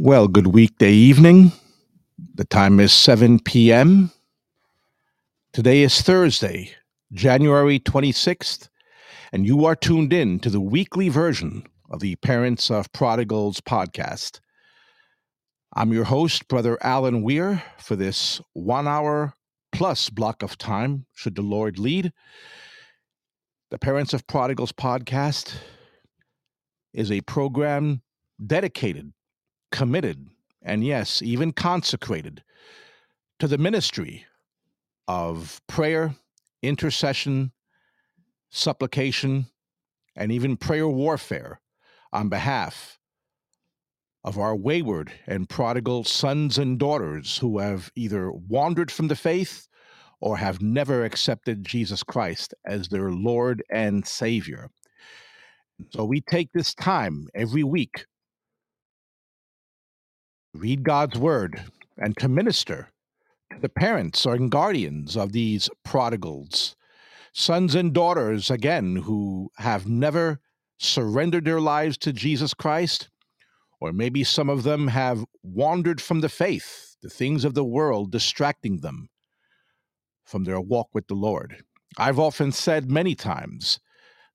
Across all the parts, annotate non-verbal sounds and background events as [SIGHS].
Well, good weekday evening. The time is 7 p.m. Today is Thursday, January 26th, and you are tuned in to the weekly version of the Parents of Prodigals podcast. I'm your host, Brother Alan Weir, for this one hour plus block of time, should the Lord lead. The Parents of Prodigals podcast is a program dedicated committed, and yes, even consecrated to the ministry of prayer, intercession, supplication, and even prayer warfare on behalf of our wayward and prodigal sons and daughters who have either wandered from the faith or have never accepted Jesus Christ as their Lord and Savior. So we take this time every week read God's word and to minister to the parents and guardians of these prodigals, sons and daughters, again, who have never surrendered their lives to Jesus Christ, or maybe some of them have wandered from the faith, the things of the world distracting them from their walk with the Lord. I've often said many times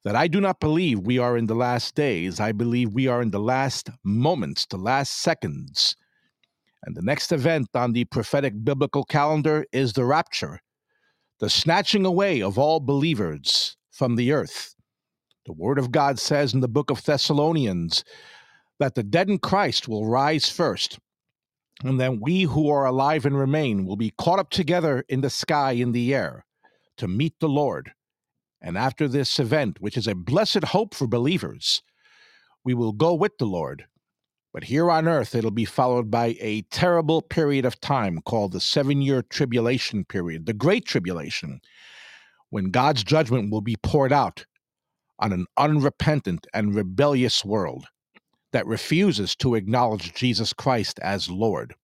that I do not believe we are in the last days. I believe we are in the last moments, the last seconds and the next event on the prophetic biblical calendar is the rapture, the snatching away of all believers from the earth. The Word of God says in the book of Thessalonians that the dead in Christ will rise first, and then we who are alive and remain will be caught up together in the sky in the air to meet the Lord. And after this event, which is a blessed hope for believers, we will go with the Lord but here on earth, it'll be followed by a terrible period of time called the seven year tribulation period, the Great Tribulation, when God's judgment will be poured out on an unrepentant and rebellious world that refuses to acknowledge Jesus Christ as Lord.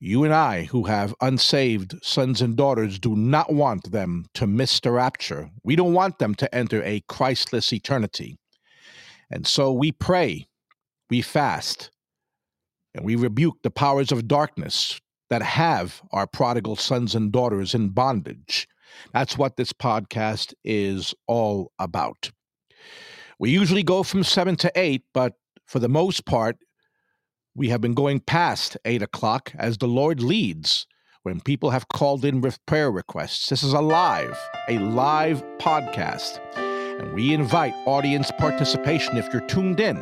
You and I, who have unsaved sons and daughters, do not want them to miss the rapture. We don't want them to enter a Christless eternity. And so we pray we fast and we rebuke the powers of darkness that have our prodigal sons and daughters in bondage. That's what this podcast is all about. We usually go from seven to eight, but for the most part, we have been going past eight o'clock as the Lord leads when people have called in with prayer requests. This is a live, a live podcast. And we invite audience participation if you're tuned in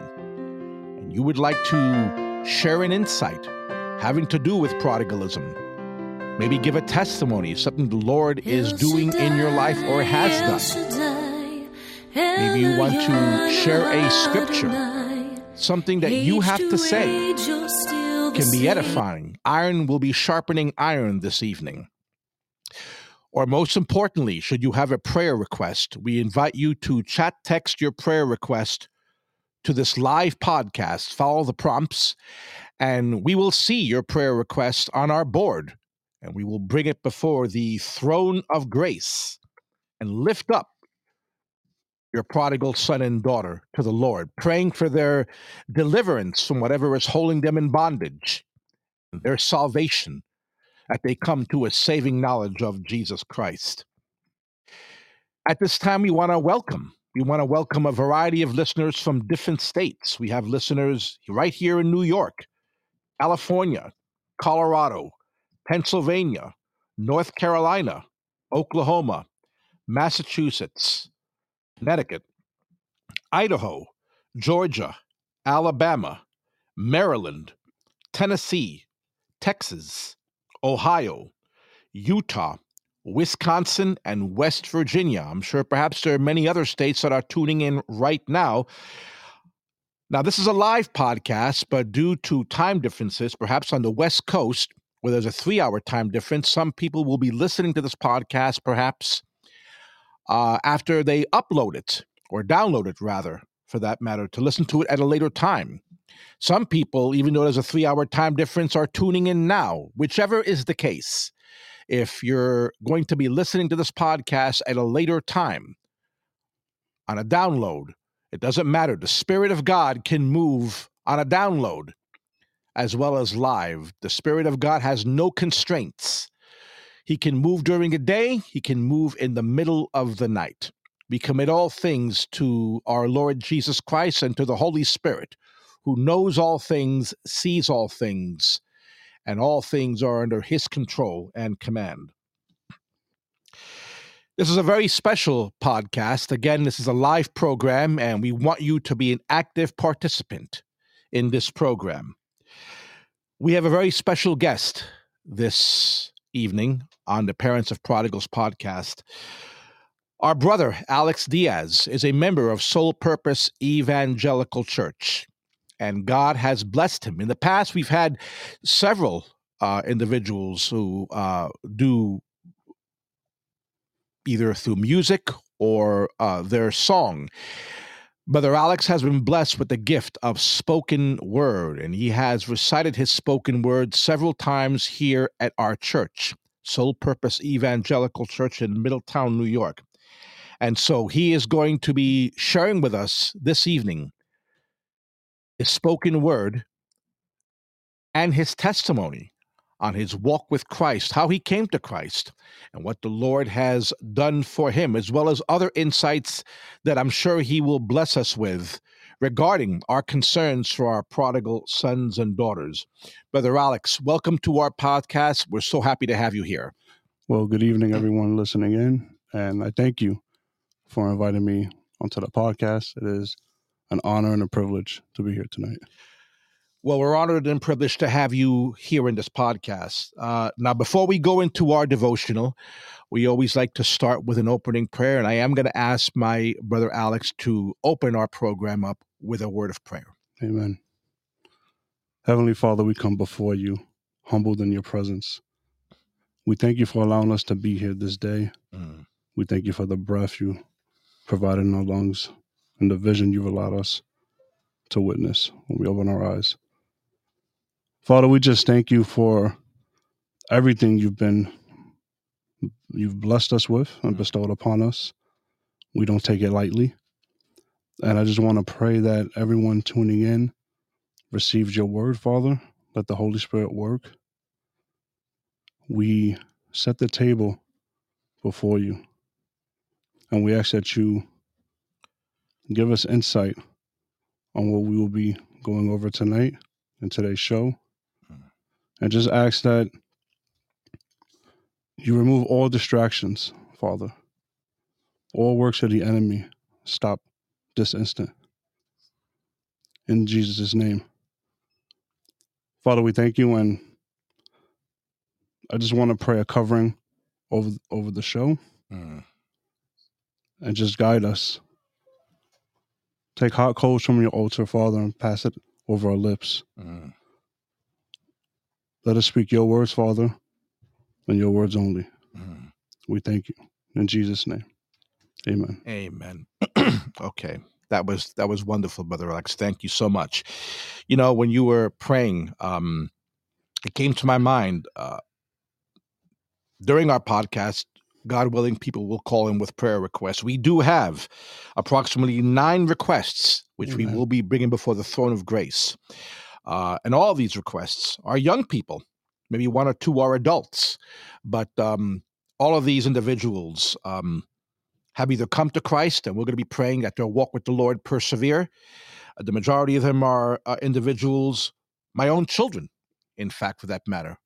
you would like to share an insight having to do with prodigalism, maybe give a testimony, something the Lord is doing in your life or has done. Maybe you want to share a scripture, something that you have to say can be edifying. Iron will be sharpening iron this evening. Or most importantly, should you have a prayer request, we invite you to chat text your prayer request to this live podcast. Follow the prompts, and we will see your prayer request on our board, and we will bring it before the throne of grace and lift up your prodigal son and daughter to the Lord, praying for their deliverance from whatever is holding them in bondage, their salvation, that they come to a saving knowledge of Jesus Christ. At this time, we want to welcome we want to welcome a variety of listeners from different states. We have listeners right here in New York, California, Colorado, Pennsylvania, North Carolina, Oklahoma, Massachusetts, Connecticut, Idaho, Georgia, Alabama, Maryland, Tennessee, Texas, Ohio, Utah, Wisconsin, and West Virginia. I'm sure perhaps there are many other states that are tuning in right now. Now, this is a live podcast, but due to time differences, perhaps on the West Coast, where there's a three hour time difference, some people will be listening to this podcast perhaps uh, after they upload it or download it, rather, for that matter, to listen to it at a later time. Some people, even though there's a three hour time difference, are tuning in now, whichever is the case if you're going to be listening to this podcast at a later time on a download, it doesn't matter. The Spirit of God can move on a download, as well as live. The Spirit of God has no constraints. He can move during the day, He can move in the middle of the night. We commit all things to our Lord Jesus Christ and to the Holy Spirit, who knows all things, sees all things, and all things are under His control and command. This is a very special podcast. Again, this is a live program, and we want you to be an active participant in this program. We have a very special guest this evening on the Parents of Prodigals podcast. Our brother, Alex Diaz, is a member of Soul Purpose Evangelical Church, and God has blessed him. In the past, we've had several uh, individuals who uh, do either through music or uh, their song. Brother Alex has been blessed with the gift of spoken word, and he has recited his spoken word several times here at our church, Soul Purpose Evangelical Church in Middletown, New York. And so he is going to be sharing with us this evening his spoken word and his testimony on his walk with Christ, how he came to Christ, and what the Lord has done for him, as well as other insights that I'm sure he will bless us with regarding our concerns for our prodigal sons and daughters. Brother Alex, welcome to our podcast. We're so happy to have you here. Well, good evening, everyone listening in. And I thank you for inviting me onto the podcast. It is an honor and a privilege to be here tonight. Well, we're honored and privileged to have you here in this podcast. Uh, now, before we go into our devotional, we always like to start with an opening prayer, and I am going to ask my brother Alex to open our program up with a word of prayer. Amen. Heavenly Father, we come before you, humbled in your presence. We thank you for allowing us to be here this day. Mm. We thank you for the breath you provided in our lungs and the vision you've allowed us to witness when we open our eyes. Father, we just thank you for everything you've been you've blessed us with and mm-hmm. bestowed upon us. We don't take it lightly. And I just want to pray that everyone tuning in receives your word, Father. Let the Holy Spirit work. We set the table before you. And we ask that you give us insight on what we will be going over tonight in today's show and just ask that you remove all distractions, Father. All works of the enemy stop this instant. In Jesus' name. Father, we thank you and I just want to pray a covering over over the show mm. and just guide us. Take hot coals from your altar, Father, and pass it over our lips. Mm. Let us speak your words, Father, and your words only. Mm. We thank you. In Jesus' name. Amen. Amen. [CLEARS THROAT] okay. That was that was wonderful, Brother Alex. Thank you so much. You know, when you were praying, um, it came to my mind uh, during our podcast, God willing, people will call in with prayer requests. We do have approximately nine requests, which Amen. we will be bringing before the throne of grace. Uh, and all these requests are young people. Maybe one or two are adults, but um, all of these individuals um, have either come to Christ, and we're going to be praying that their walk with the Lord persevere. Uh, the majority of them are uh, individuals, my own children, in fact, for that matter.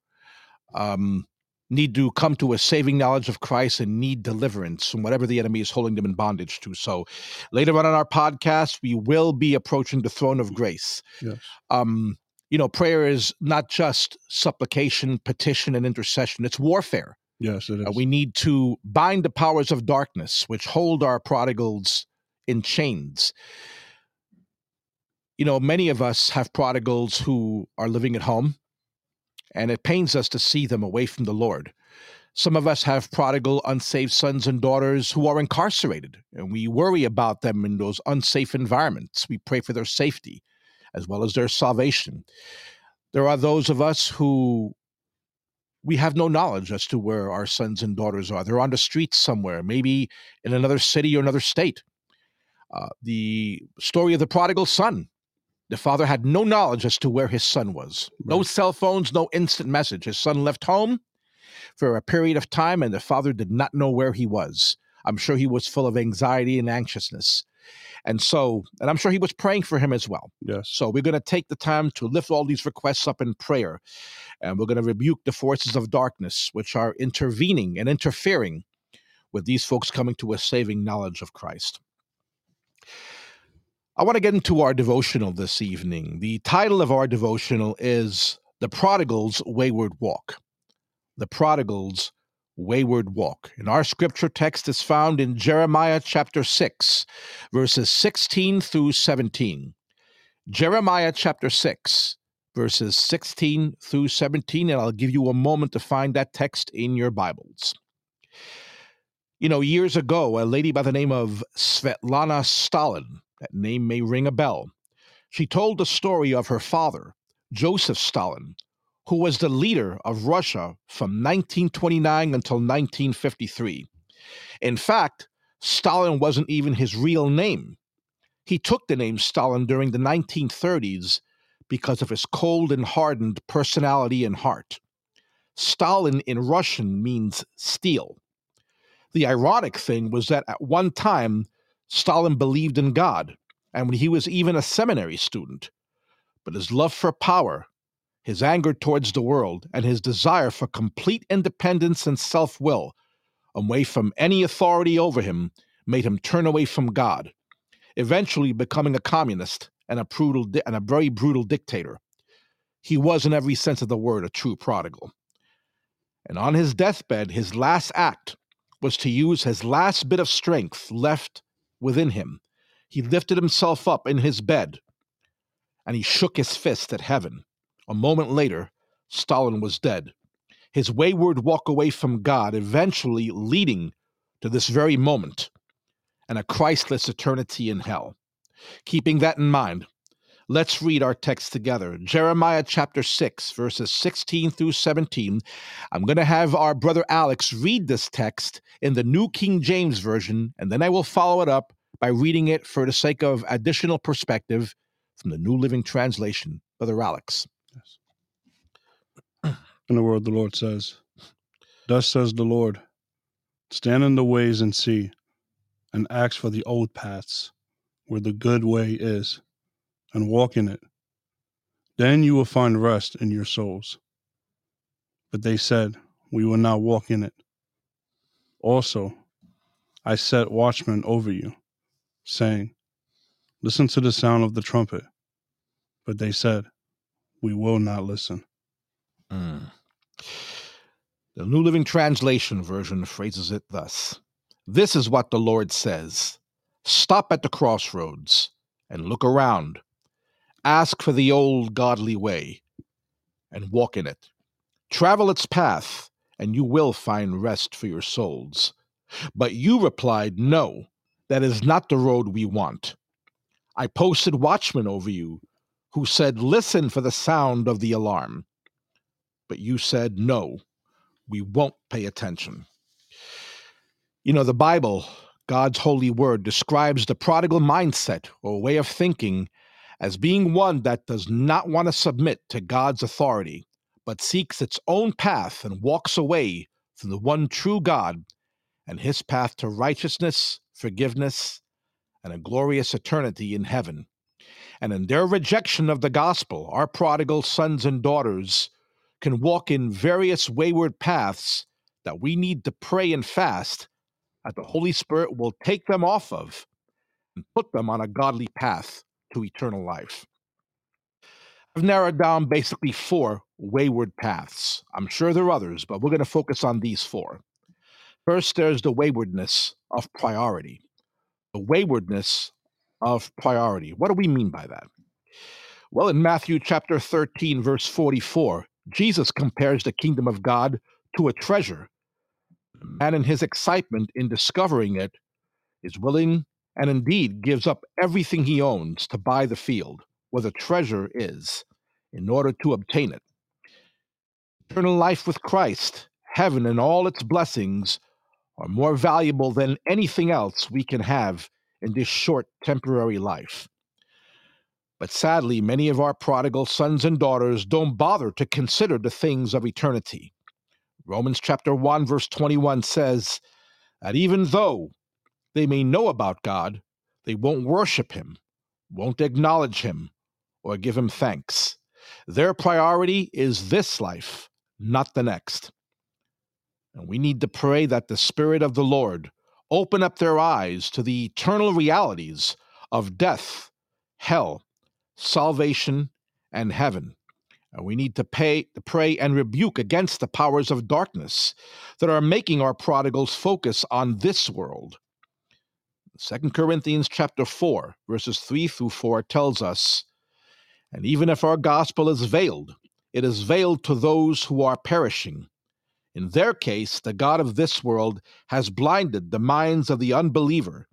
Um, need to come to a saving knowledge of Christ and need deliverance from whatever the enemy is holding them in bondage to. So later on in our podcast, we will be approaching the throne of grace. Yes. Um, you know, prayer is not just supplication, petition, and intercession, it's warfare. Yes, it uh. Uh, we need to bind the powers of darkness, which hold our prodigals in chains. You know, many of us have prodigals who are living at home and it pains us to see them away from the Lord. Some of us have prodigal, unsaved sons and daughters who are incarcerated, and we worry about them in those unsafe environments. We pray for their safety as well as their salvation. There are those of us who we have no knowledge as to where our sons and daughters are. They're on the streets somewhere, maybe in another city or another state. Uh, the story of the prodigal son The father had no knowledge as to where his son was. No cell phones, no instant message. His son left home for a period of time, and the father did not know where he was. I'm sure he was full of anxiety and anxiousness. And so, and I'm sure he was praying for him as well. Yes. So we're going to take the time to lift all these requests up in prayer. And we're going to rebuke the forces of darkness which are intervening and interfering with these folks coming to a saving knowledge of Christ. I want to get into our devotional this evening. The title of our devotional is The Prodigal's Wayward Walk. The Prodigal's Wayward Walk. And our scripture text is found in Jeremiah chapter 6, verses 16 through 17. Jeremiah chapter 6, verses 16 through 17, and I'll give you a moment to find that text in your Bibles. You know, years ago, a lady by the name of Svetlana Stalin, that name may ring a bell, she told the story of her father, Joseph Stalin, who was the leader of Russia from 1929 until 1953. In fact, Stalin wasn't even his real name. He took the name Stalin during the 1930s because of his cold and hardened personality and heart. Stalin in Russian means steel. The ironic thing was that at one time, Stalin believed in God, and when he was even a seminary student. But his love for power, his anger towards the world, and his desire for complete independence and self will, away from any authority over him, made him turn away from God, eventually becoming a communist and a, brutal di- and a very brutal dictator. He was, in every sense of the word, a true prodigal. And on his deathbed, his last act was to use his last bit of strength left within him. He lifted himself up in his bed and he shook his fist at heaven. A moment later, Stalin was dead. His wayward walk away from God eventually leading to this very moment and a Christless eternity in hell. Keeping that in mind, let's read our text together. Jeremiah chapter 6, verses 16 through 17. I'm going to have our brother Alex read this text in the New King James Version, and then I will follow it up by reading it for the sake of additional perspective from the New Living Translation. Brother Alex. Yes. In the word the Lord says, Thus says the Lord, stand in the ways and see, and ask for the old paths, where the good way is, and walk in it. Then you will find rest in your souls. But they said, We will not walk in it. Also, I set watchmen over you, saying, Listen to the sound of the trumpet. But they said, We will not listen. Mm. The New Living Translation version phrases it thus This is what the Lord says Stop at the crossroads and look around. Ask for the old godly way and walk in it. Travel its path, and you will find rest for your souls. But you replied, No, that is not the road we want. I posted watchmen over you who said, Listen for the sound of the alarm. But you said, No, we won't pay attention. You know, the Bible, God's holy word, describes the prodigal mindset or way of thinking as being one that does not want to submit to God's authority, but seeks its own path and walks away from the one true God and his path to righteousness, forgiveness, and a glorious eternity in heaven. And in their rejection of the gospel, our prodigal sons and daughters can walk in various wayward paths that we need to pray and fast that the Holy Spirit will take them off of and put them on a godly path to eternal life. I've narrowed down basically four wayward paths. I'm sure there are others, but we're going to focus on these four. First, there's the waywardness of priority. The waywardness of priority. What do we mean by that? Well, in Matthew chapter 13, verse 44, Jesus compares the kingdom of God to a treasure. And in his excitement in discovering it, is willing and indeed gives up everything he owns to buy the field where the treasure is in order to obtain it. Eternal life with Christ, heaven and all its blessings are more valuable than anything else we can have in this short temporary life. But sadly, many of our prodigal sons and daughters don't bother to consider the things of eternity. Romans chapter 1, verse 21 says that even though they may know about God, they won't worship Him, won't acknowledge Him, or give Him thanks. Their priority is this life, not the next. And we need to pray that the Spirit of the Lord open up their eyes to the eternal realities of death, hell, salvation, and heaven. And we need to pay, pray and rebuke against the powers of darkness that are making our prodigals focus on this world. 2 Corinthians chapter 4, verses 3 through 4 tells us, And even if our gospel is veiled, it is veiled to those who are perishing. In their case, the God of this world has blinded the minds of the unbeliever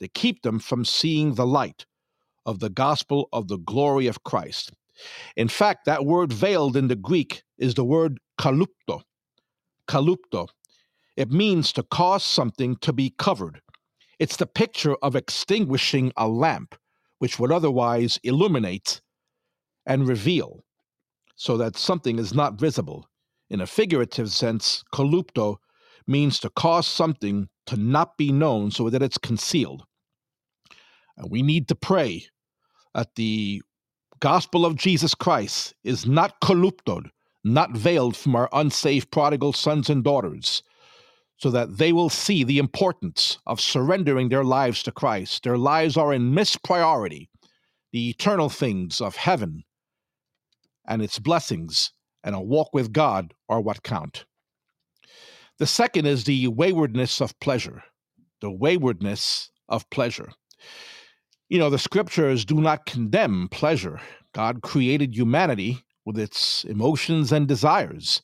to keep them from seeing the light of the gospel of the glory of Christ. In fact, that word veiled in the Greek is the word kalupto. Kalupto. It means to cause something to be covered. It's the picture of extinguishing a lamp, which would otherwise illuminate and reveal, so that something is not visible. In a figurative sense, kalupto means to cause something to not be known so that it's concealed. And we need to pray that the gospel of Jesus Christ is not collupted, not veiled from our unsaved prodigal sons and daughters, so that they will see the importance of surrendering their lives to Christ. Their lives are in mispriority, the eternal things of heaven and its blessings and a walk with God are what count. The second is the waywardness of pleasure. The waywardness of pleasure. You know, the scriptures do not condemn pleasure. God created humanity with its emotions and desires,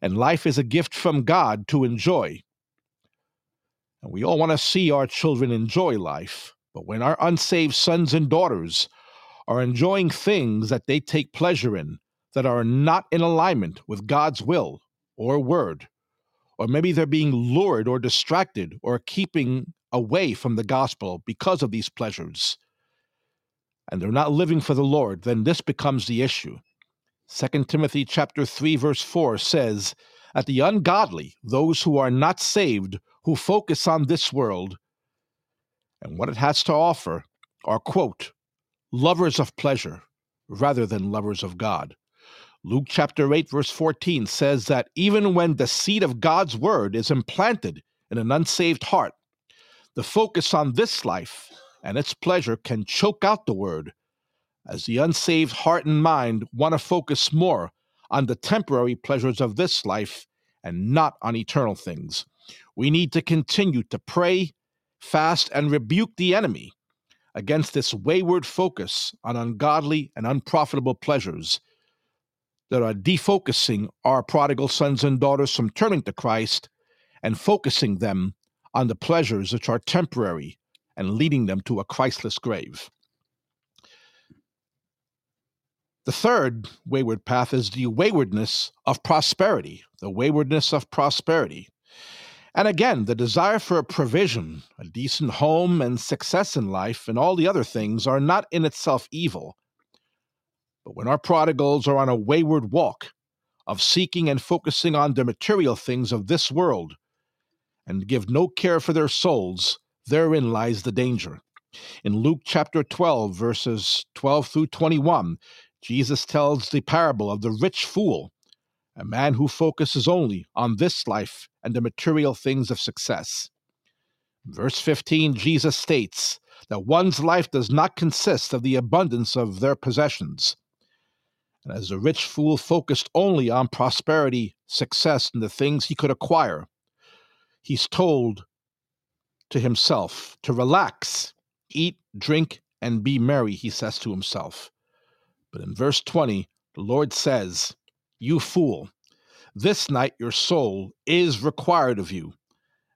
and life is a gift from God to enjoy. And we all want to see our children enjoy life, but when our unsaved sons and daughters are enjoying things that they take pleasure in that are not in alignment with God's will or word, or maybe they're being lured or distracted or keeping away from the gospel because of these pleasures and they're not living for the lord then this becomes the issue. 2 timothy chapter 3 verse 4 says that the ungodly those who are not saved who focus on this world and what it has to offer are quote lovers of pleasure rather than lovers of god luke chapter 8 verse 14 says that even when the seed of god's word is implanted in an unsaved heart the focus on this life and its pleasure can choke out the word, as the unsaved heart and mind want to focus more on the temporary pleasures of this life and not on eternal things. We need to continue to pray, fast, and rebuke the enemy against this wayward focus on ungodly and unprofitable pleasures that are defocusing our prodigal sons and daughters from turning to Christ and focusing them on the pleasures which are temporary and leading them to a Christless grave. The third wayward path is the waywardness of prosperity, the waywardness of prosperity. And again, the desire for a provision, a decent home, and success in life, and all the other things are not in itself evil. But when our prodigals are on a wayward walk of seeking and focusing on the material things of this world, and give no care for their souls, therein lies the danger. In Luke chapter 12, verses 12 through 21, Jesus tells the parable of the rich fool, a man who focuses only on this life and the material things of success. Verse 15, Jesus states that one's life does not consist of the abundance of their possessions. And as the rich fool focused only on prosperity, success, and the things he could acquire, he's told to himself to relax, eat, drink, and be merry, he says to himself. But in verse 20, the Lord says, You fool, this night your soul is required of you,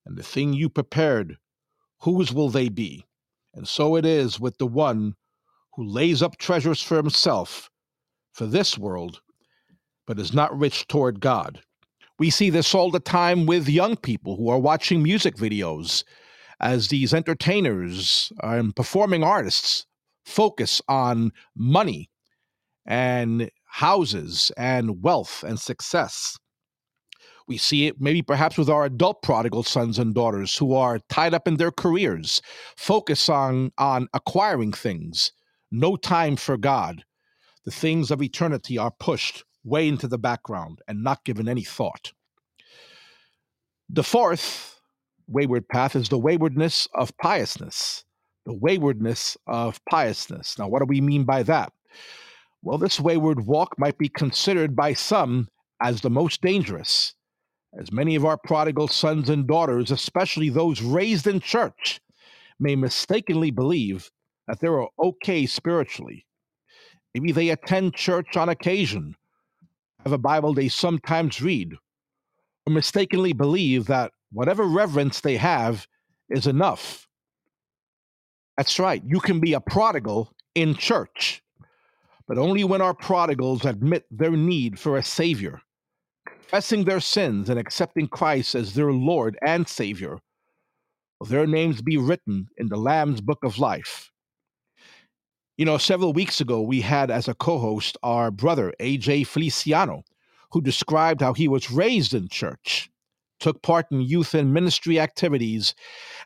and the thing you prepared, whose will they be? And so it is with the one who lays up treasures for himself for this world, but is not rich toward God. We see this all the time with young people who are watching music videos as these entertainers and performing artists focus on money and houses and wealth and success. We see it maybe perhaps with our adult prodigal sons and daughters who are tied up in their careers, focus on, on acquiring things, no time for God. The things of eternity are pushed way into the background and not given any thought. The fourth wayward path is the waywardness of piousness. The waywardness of piousness. Now, what do we mean by that? Well, this wayward walk might be considered by some as the most dangerous as many of our prodigal sons and daughters, especially those raised in church, may mistakenly believe that they are okay spiritually. Maybe they attend church on occasion, have a Bible they sometimes read, or mistakenly believe that whatever reverence they have is enough. That's right, you can be a prodigal in church, but only when our prodigals admit their need for a Savior confessing their sins and accepting Christ as their Lord and Savior, will their names be written in the Lamb's Book of Life. You know, several weeks ago, we had as a co host our brother, AJ Feliciano, who described how he was raised in church, took part in youth and ministry activities,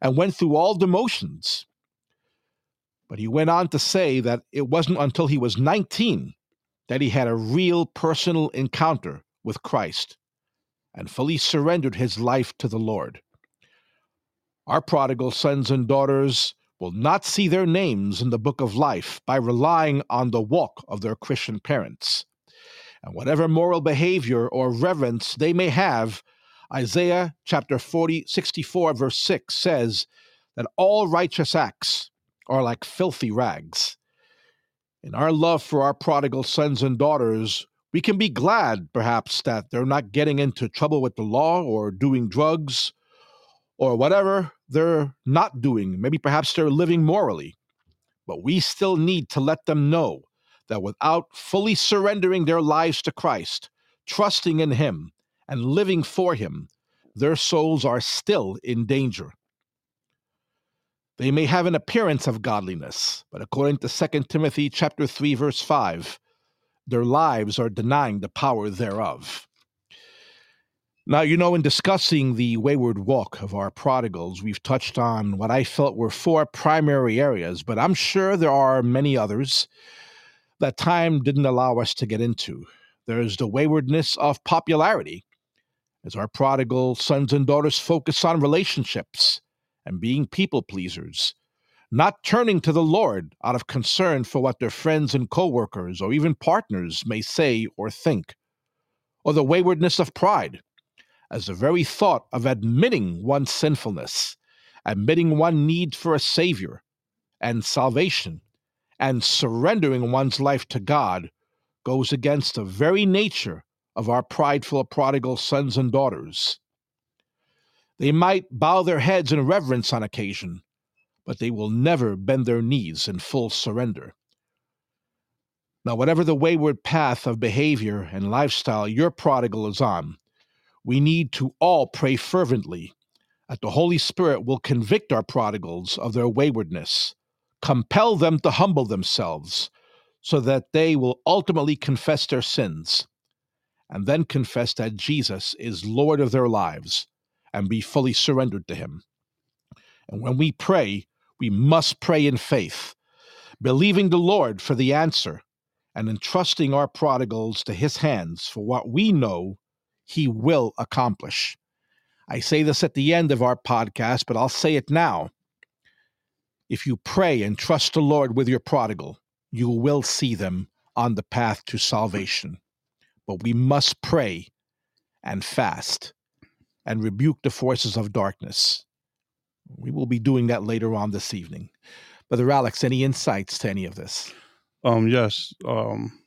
and went through all the motions. But he went on to say that it wasn't until he was 19 that he had a real personal encounter with Christ and fully surrendered his life to the Lord. Our prodigal sons and daughters will not see their names in the book of life by relying on the walk of their Christian parents. And whatever moral behavior or reverence they may have, Isaiah chapter 40, 64, verse 6 says that all righteous acts are like filthy rags. In our love for our prodigal sons and daughters, we can be glad, perhaps, that they're not getting into trouble with the law or doing drugs or whatever they're not doing. Maybe perhaps they're living morally. But we still need to let them know that without fully surrendering their lives to Christ, trusting in Him, and living for Him, their souls are still in danger. They may have an appearance of godliness, but according to 2 Timothy chapter 3 verse 5, their lives are denying the power thereof. Now, you know, in discussing the wayward walk of our prodigals, we've touched on what I felt were four primary areas, but I'm sure there are many others that time didn't allow us to get into. There's the waywardness of popularity, as our prodigal sons and daughters focus on relationships and being people pleasers not turning to the Lord out of concern for what their friends and coworkers or even partners may say or think, or the waywardness of pride, as the very thought of admitting one's sinfulness, admitting one need for a Savior and salvation, and surrendering one's life to God goes against the very nature of our prideful prodigal sons and daughters. They might bow their heads in reverence on occasion, but they will never bend their knees in full surrender. Now, whatever the wayward path of behavior and lifestyle your prodigal is on, we need to all pray fervently that the Holy Spirit will convict our prodigals of their waywardness, compel them to humble themselves, so that they will ultimately confess their sins, and then confess that Jesus is Lord of their lives and be fully surrendered to Him. And when we pray, we must pray in faith, believing the Lord for the answer and entrusting our prodigals to his hands for what we know he will accomplish. I say this at the end of our podcast, but I'll say it now. If you pray and trust the Lord with your prodigal, you will see them on the path to salvation. But we must pray and fast and rebuke the forces of darkness we will be doing that later on this evening. Brother Alex, any insights to any of this? Um, yes. Um,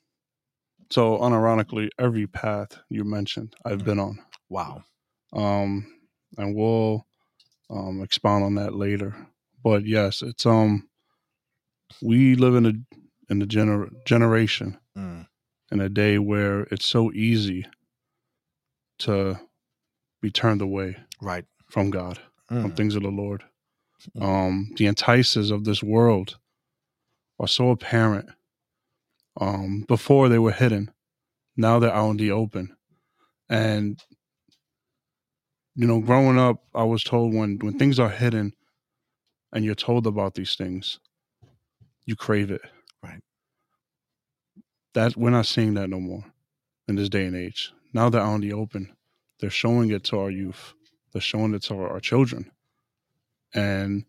so unironically, every path you mentioned, I've been on. Wow. Um, and we'll um, expound on that later. But yes, it's um, we live in a in a gener- generation mm. in a day where it's so easy to be turned away, right, from God mm. from things of the Lord. Mm. Um, the entices of this world are so apparent um, before they were hidden. Now they're out in the open. And, you know, growing up, I was told when, when things are hidden and you're told about these things, you crave it. Right. That we're not seeing that no more in this day and age. Now they're out in the open. They're showing it to our youth. They're showing it to our, our children. And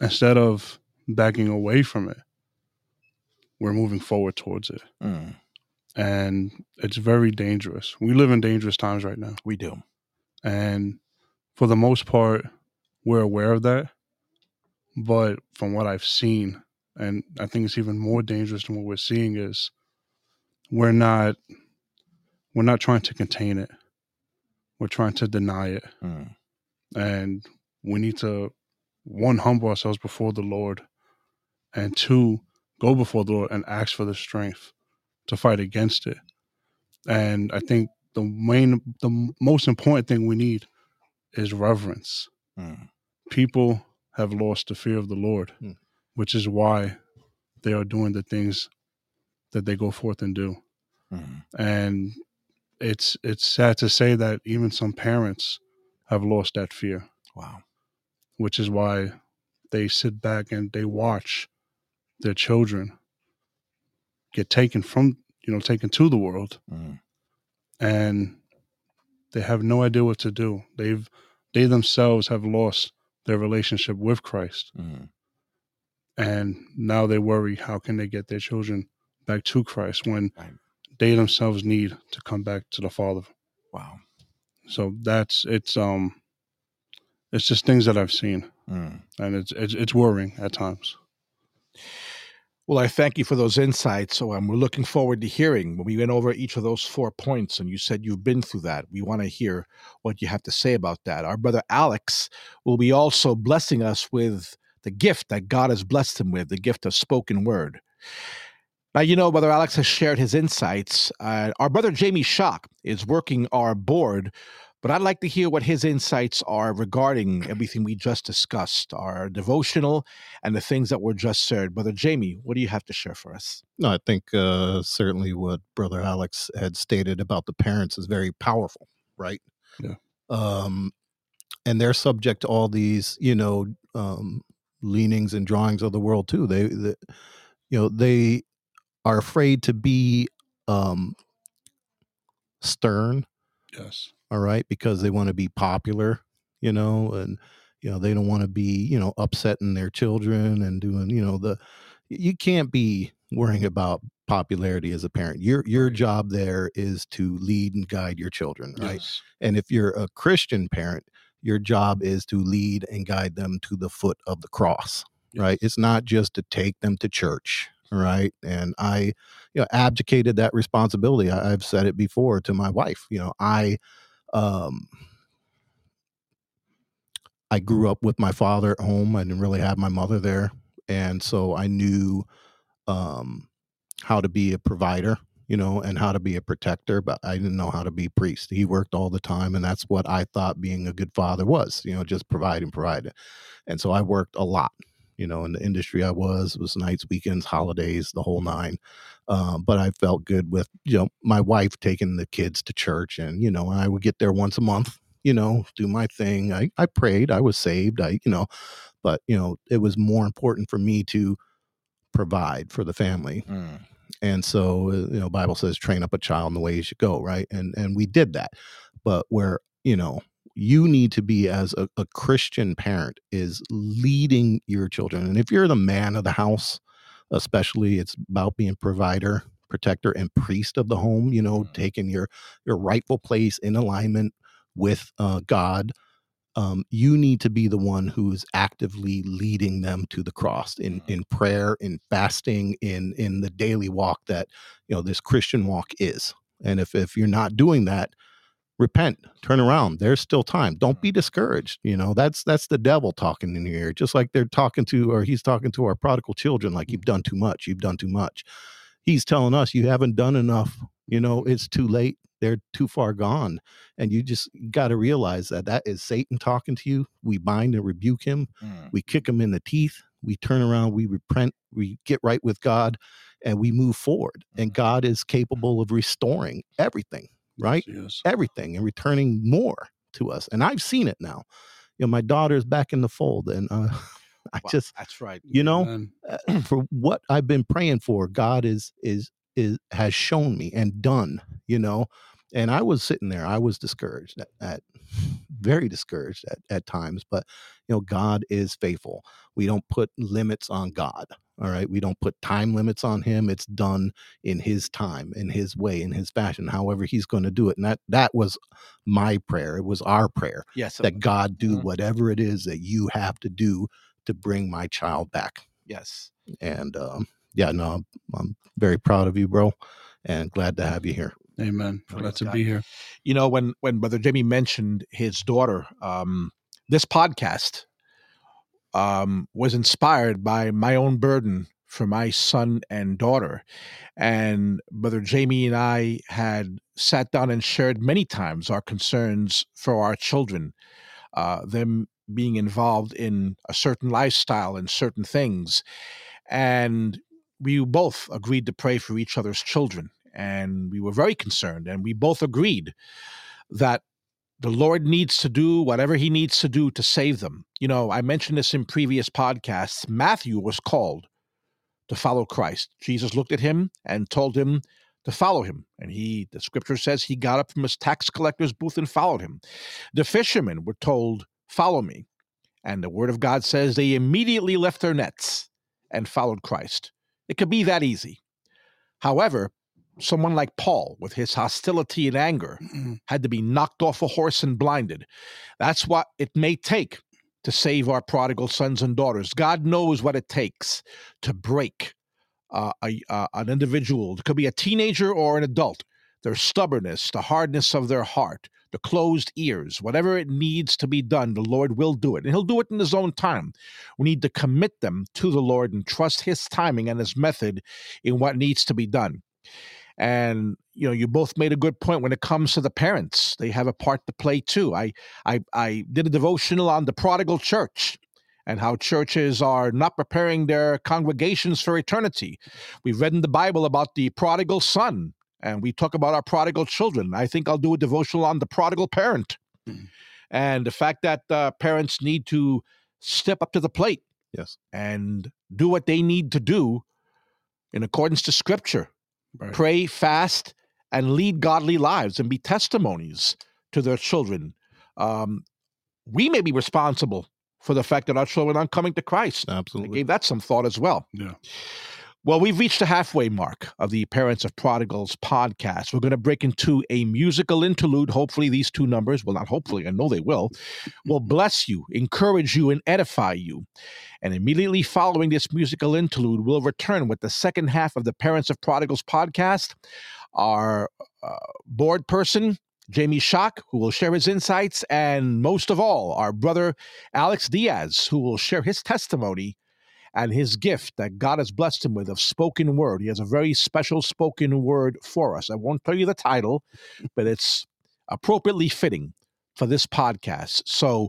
instead of backing away from it, we're moving forward towards it. Mm, And it's very dangerous. We live in dangerous times right now. we do. And for the most part, we're aware of that. But from what I've seen, and I think it's even more dangerous than what we're seeing, is we're not we're not trying to contain it. We're trying to deny it. Mm, And we need to one humble ourselves before the Lord and two go before the Lord and ask for the strength to fight against it. And I think the main the most important thing we need is reverence. mm, People have lost the fear of the Lord, Hmm. which is why they are doing the things that they go forth and do. mm. And it's it's sad to say that even some parents have lost that fear Wow. which is why they sit back and they watch their children get taken from you know taken to the world Mm, and they have no idea what to do they've they themselves have lost their relationship with christ mm. and now they worry how can they get their children back to christ when Right. They themselves need to come back to the father Wow. so that's it's um it's just things that i've seen Mm. and it's it's, it's worrying at times Well, I thank you for those insights. So um, we're looking forward to hearing when we went over each of those four points, and you said you've been through that. We want to hear what you have to say about that. Our brother Alex will be also blessing us with the gift that God has blessed him with, the gift of spoken word. Now, you know, Brother Alex has shared his insights. Uh, our brother Jamie Shock is working our board, but I'd like to hear what his insights are regarding everything we just discussed, our devotional and the things that were just shared. Brother Jamie, what do you have to share for us? No, I think uh, certainly what Brother Alex had stated about the parents is very powerful, right? Yeah. Um, and they're subject to all these, you know, um, leanings and drawings of the world too. They, the, you know, they are afraid to be um, stern, yes all right, because they want to be popular, you know, and you know they don't want to be, you know, upsetting their children and doing, you know, the you can't be worrying about popularity as a parent. Your your job there is to lead and guide your children, right? yes And if you're a Christian parent, your job is to lead and guide them to the foot of the cross, right? It's not just to take them to church, right? And I, you know, abdicated that responsibility. I, I've said it before to my wife. You know, I, um, I grew up with my father at home. I didn't really have my mother there, and so I knew um, how to be a provider, you know, and how to be a protector, but I didn't know how to be priest. He worked all the time, and that's what I thought being a good father was, you know, just provide and provide. And so I worked a lot, you know, in the industry I was, it was nights, weekends, holidays, the whole nine. Um, but I felt good with, you know, my wife taking the kids to church, and you know, I would get there once a month, you know, do my thing. I I prayed, I was saved, I you know, but you know, it was more important for me to provide for the family Mm, and so uh, you know bible says train up a child in the way he should go right and and we did that but where you know you need to be as a, a christian parent is leading your children and if you're the man of the house especially it's about being provider protector and priest of the home you know Mm. taking your your rightful place in alignment with uh, god um, you need to be the one who is actively leading them to the cross in Mhm. in prayer, in fasting, in in the daily walk that you know this Christian walk is. And if if you're not doing that, repent, turn around. There's still time. Don't be mm-hmm. discouraged. You know that's that's the devil talking in your ear, just like they're talking to or he's talking to our prodigal children, like you've mm-hmm. done too much, you've done too much. He's telling us you haven't done enough. You know it's too late. They're too far gone and you just got to realize that that is satan talking to you we bind and rebuke him mm, we kick him in the teeth we turn around, we repent, we get right with God, and we move forward. And mm. God is capable of restoring everything, right? Yes. Everything and returning more to us. And I've seen it now. You know, my daughter's back in the fold, and uh, [LAUGHS] I Wow, just, that's right. you know, uh, [CLEARS THROAT] for what I've been praying for, God is is is has shown me and done, you know. And I was sitting there, I was discouraged at, at [SIGHS] very discouraged at, at times, but you know, God is faithful. We don't put limits on God. All right. We don't put time limits on him. It's done in his time, in his way, in his fashion, however he's going to do it. And that that was my prayer. It was our prayer Yes. that God do Mhm. whatever it is that you have to do to bring my child back yes. and um, yeah, no, I'm, I'm very proud of you, bro, and glad to have you here. Amen. Praise Glad to God. be here. You know, when when Brother Jimmy mentioned his daughter, um, this podcast um, was inspired by my own burden for my son and daughter. And Brother Jamie and I had sat down and shared many times our concerns for our children, uh, them being involved in a certain lifestyle and certain things. And we both agreed to pray for each other's children. And we were very concerned. And we both agreed that the Lord needs to do whatever he needs to do to save them. You know, I mentioned this in previous podcasts. Matthew was called to follow Christ. Jesus looked at him and told him to follow him. And he, the scripture says, he got up from his tax collector's booth and followed him. The fishermen were told, Follow me. And the word of God says they immediately left their nets and followed Christ. It could be that easy. However, someone like Paul, with his hostility and anger, had to be knocked off a horse and blinded. That's what it may take to save our prodigal sons and daughters. God knows what it takes to break uh, a, uh, an individual. It could be a teenager or an adult. Their stubbornness, the hardness of their heart, the closed ears, whatever it needs to be done, the Lord will do it. And He'll do it in His own time. We need to commit them to the Lord and trust His timing and His method in what needs to be done. And you know, you both made a good point when it comes to the parents. They have a part to play too. I I I did a devotional on the prodigal church and how churches are not preparing their congregations for eternity. We've read in the Bible about the prodigal son, and we talk about our prodigal children. I think I'll do a devotional on the prodigal parent Mhm. and the fact that uh, parents need to step up to the plate Yes. and do what they need to do in accordance to Scripture Right. pray, fast, and lead godly lives and be testimonies to their children. Um, we may be responsible for the fact that our children aren't coming to Christ. I Absolutely. gave that some thought as well. Yeah. Well, we've reached the halfway mark of the Parents of Prodigals podcast. We're going to break into a musical interlude. Hopefully, these two numbers, well, not hopefully, I know they will, [LAUGHS] will bless you, encourage you, and edify you. And immediately following this musical interlude, we'll return with the second half of the Parents of Prodigals podcast. Our uh, board person, Jamie Schock, who will share his insights, and most of all, our brother Alex Diaz, who will share his testimony and his gift that God has blessed him with of spoken word. He has a very special spoken word for us. I won't tell you the title, but it's appropriately fitting for this podcast. So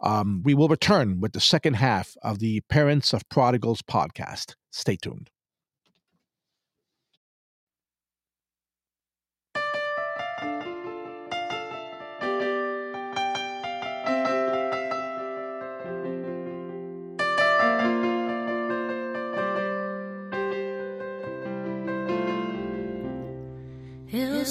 um, we will return with the second half of the Parents of Prodigals podcast. Stay tuned.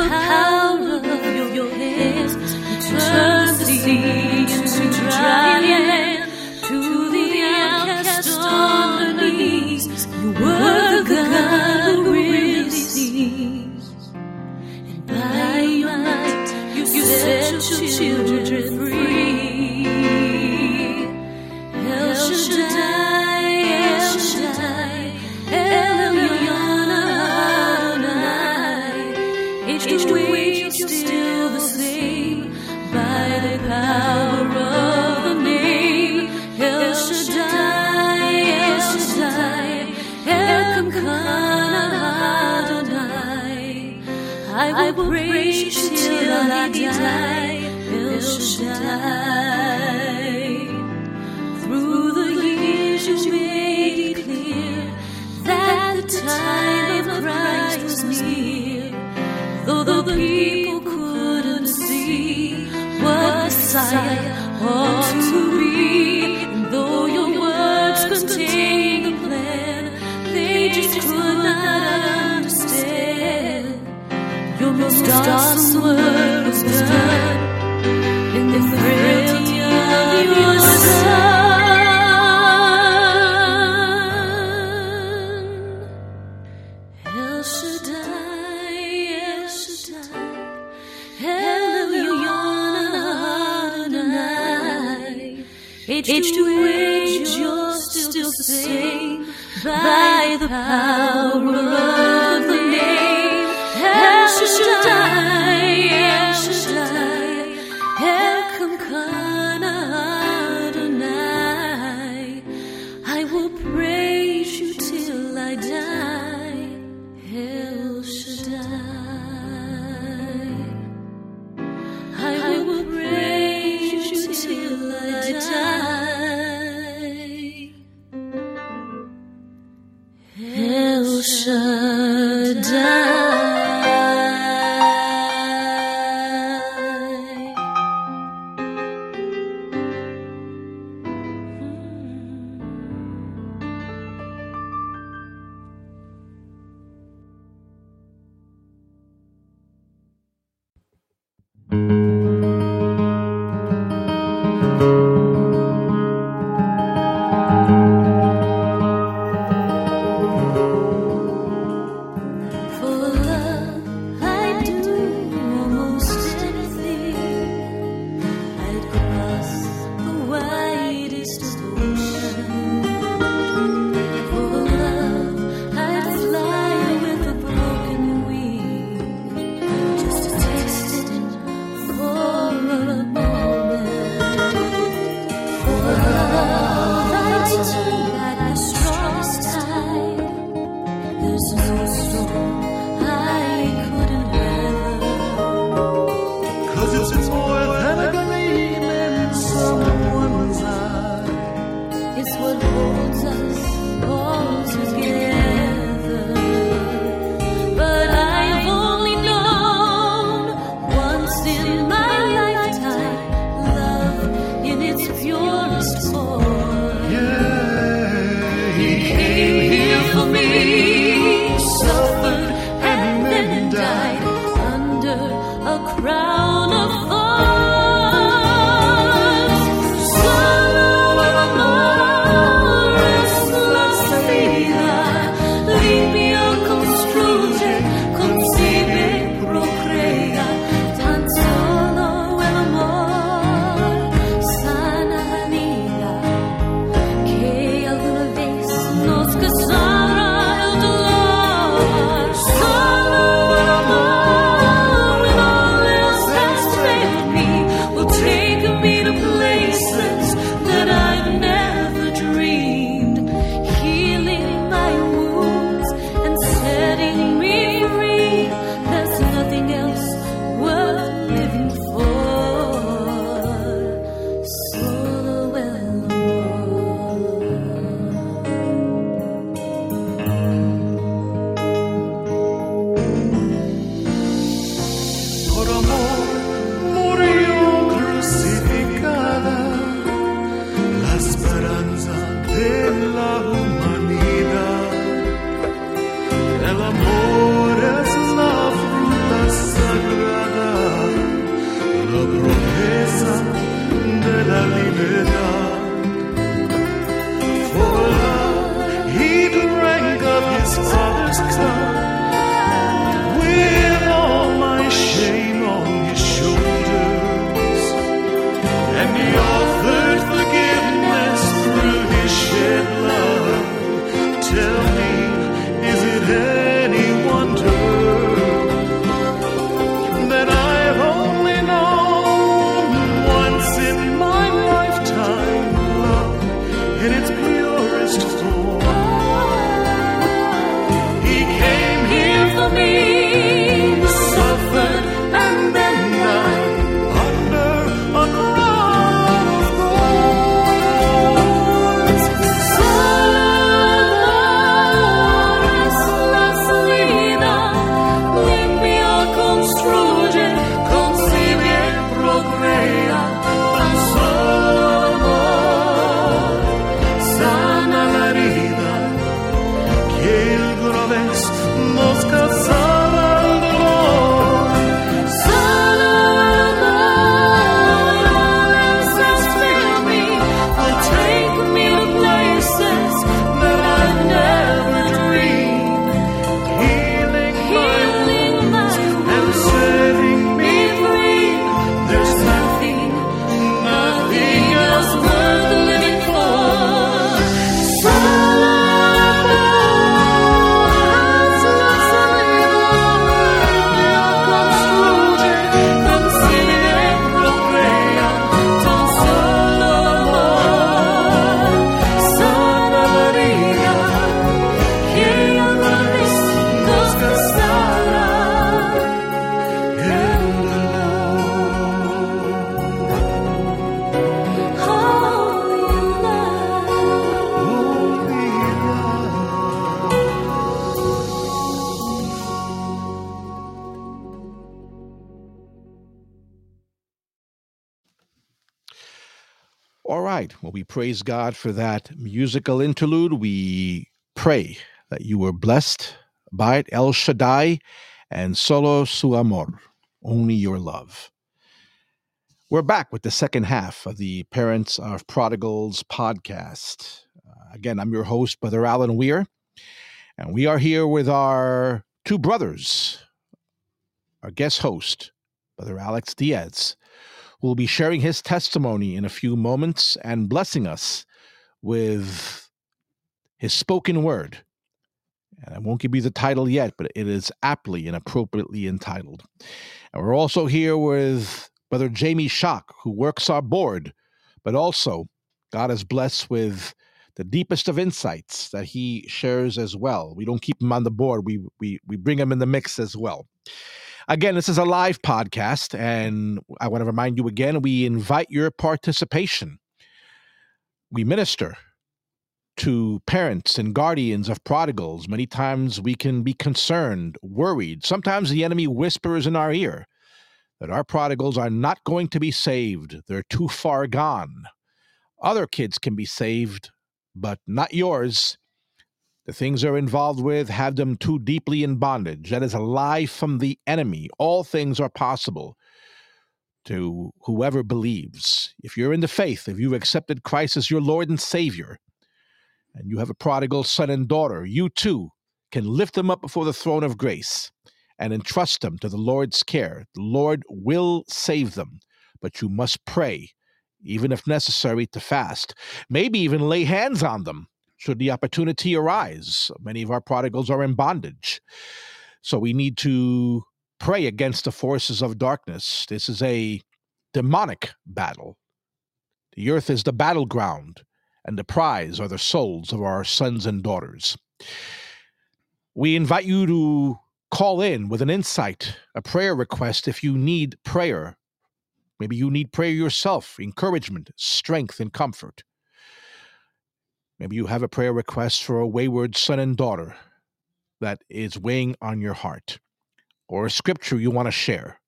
Through I will praise you till I die, El Shaddai. Through the years you made it clear that the time of Christ was near. Though the people couldn't see what Messiah ought to be. Praise God for that musical interlude. We pray that you were blessed by it. El Shaddai and Solo Su Amor, only your love. We're back with the second half of the Parents of Prodigals podcast. Uh, again, I'm your host, Brother Alan Weir, and we are here with our two brothers, our guest host, Brother Alex Diaz, will be sharing his testimony in a few moments and blessing us with his spoken word. And I won't give you the title yet, but it is aptly and appropriately entitled. And we're also here with Brother Jamie Schock, who works our board, but also God is blessed with the deepest of insights that he shares as well. We don't keep him on the board, we, we, we bring him in the mix as well. Again, this is a live podcast, and I want to remind you again we invite your participation. We minister to parents and guardians of prodigals. Many times we can be concerned, worried. Sometimes the enemy whispers in our ear that our prodigals are not going to be saved, they're too far gone. Other kids can be saved, but not yours. The things they're involved with have them too deeply in bondage. That is a lie from the enemy. All things are possible to whoever believes. If you're in the faith, if you've accepted Christ as your Lord and Savior, and you have a prodigal son and daughter, you too can lift them up before the throne of grace and entrust them to the Lord's care. The Lord will save them, but you must pray, even if necessary, to fast. Maybe even lay hands on them should the opportunity arise. Many of our prodigals are in bondage. So we need to pray against the forces of darkness. This is a demonic battle. The earth is the battleground, and the prize are the souls of our sons and daughters. We invite you to call in with an insight, a prayer request if you need prayer. Maybe you need prayer yourself, encouragement, strength, and comfort. Maybe you have a prayer request for a wayward son and daughter that is weighing on your heart, or a scripture you want to share,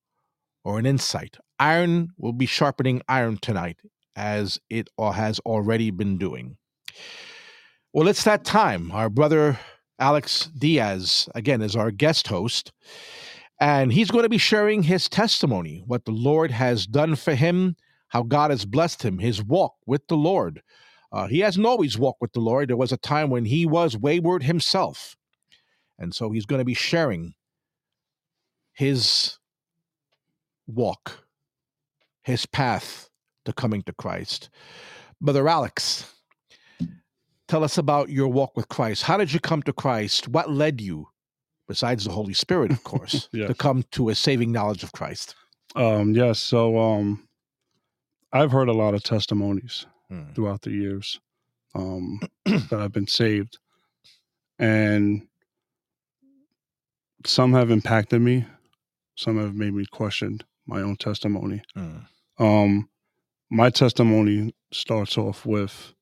or an insight. Iron will be sharpening iron tonight, as it has already been doing. Well, it's that time. Our brother Alex Diaz, again, is our guest host. And he's going to be sharing his testimony, what the Lord has done for him, how God has blessed him, his walk with the Lord. Uh, he hasn't always walked with the Lord. There was a time when he was wayward himself. And so he's going to be sharing his walk, his path to coming to Christ. Brother Alex, tell us about your walk with Christ. How did you come to Christ? What led you, besides the Holy Spirit, of course, [LAUGHS] Yes. to come to a saving knowledge of Christ? Um, yes. So um, I've heard a lot of testimonies Hmm. throughout the years um, [CLEARS THROAT] that I've been saved, and some have impacted me. Some have made me question my own testimony. Hmm. Um, my testimony starts off with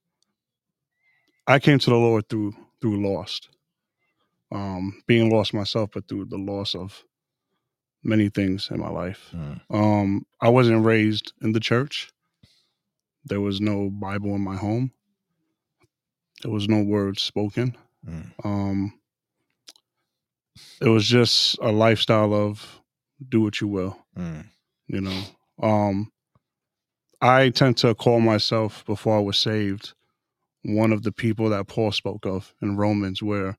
I came to the Lord through through lost, um, being lost myself, but through the loss of many things in my life. Hmm. Um, I wasn't raised in the church. There was no Bible in my home. There was no words spoken. Mm. Um, it was just a lifestyle of do what you will, Hmm. you know. Um, I tend to call myself before I was saved one of the people that Paul spoke of in Romans, where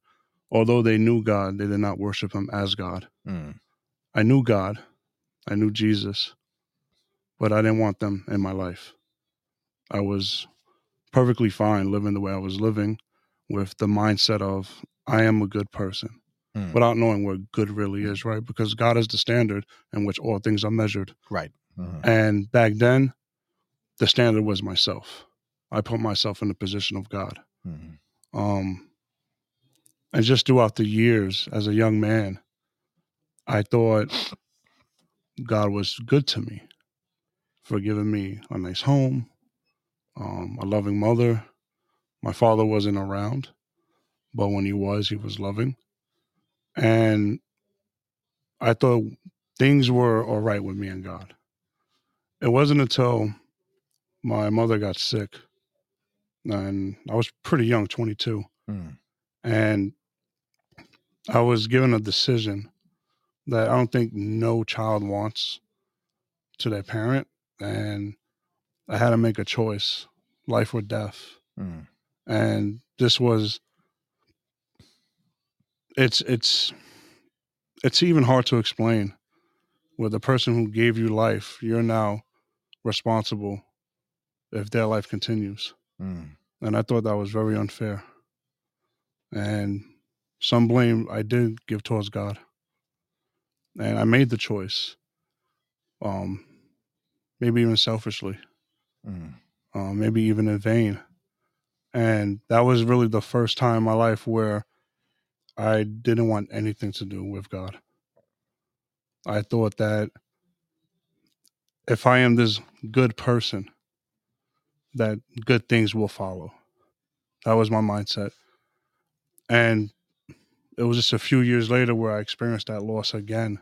although they knew God, they did not worship Him as God. Hmm. I knew God, I knew Jesus, but I didn't want them in my life. I was perfectly fine living the way I was living with the mindset of I am a good person Hmm. without knowing what good really is, right? Because God is the standard in which all things are measured. Right. Mhm. And back then, the standard was myself. I put myself in the position of God. Mhm. Um, and just throughout the years as a young man, I thought God was good to me for giving me a nice home, um, a loving mother. My father wasn't around, but when he was, he was loving. And I thought things were all right with me and God. It wasn't until my mother got sick, and I was pretty young, 22, Mm. and I was given a decision that I don't think no child wants to their parent, and I had to make a choice, life or death. Mm. and this was it's it's it's even hard to explain with the person who gave you life you're now responsible if their life continues Mm. and i thought that was very unfair and some blame i did give towards god and i made the choice um maybe even selfishly Mm. uh, maybe even in vain. And that was really the first time in my life where I didn't want anything to do with God. I thought that if I am this good person, that good things will follow. That was my mindset. And it was just a few years later where I experienced that loss again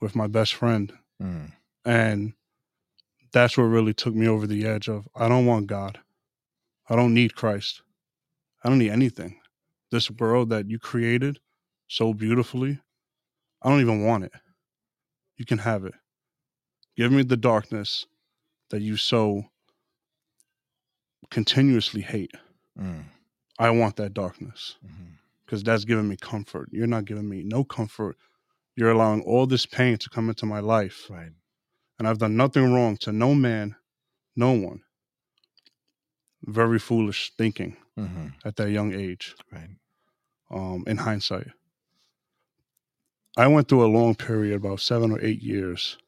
with my best friend. Mm. And that's what really took me over the edge of I don't want God. I don't need Christ. I don't need anything. This world that you created so beautifully, I don't even want it. You can have it. Give me the darkness that you so continuously hate. Mm. I want that darkness because that's giving me comfort. You're not giving me no comfort. You're allowing all this pain to come into my life. Right. And I've done nothing wrong to no man, no one. Very foolish thinking hmm at that young age. Right. um, in hindsight. I went through a long period, about seven or eight years,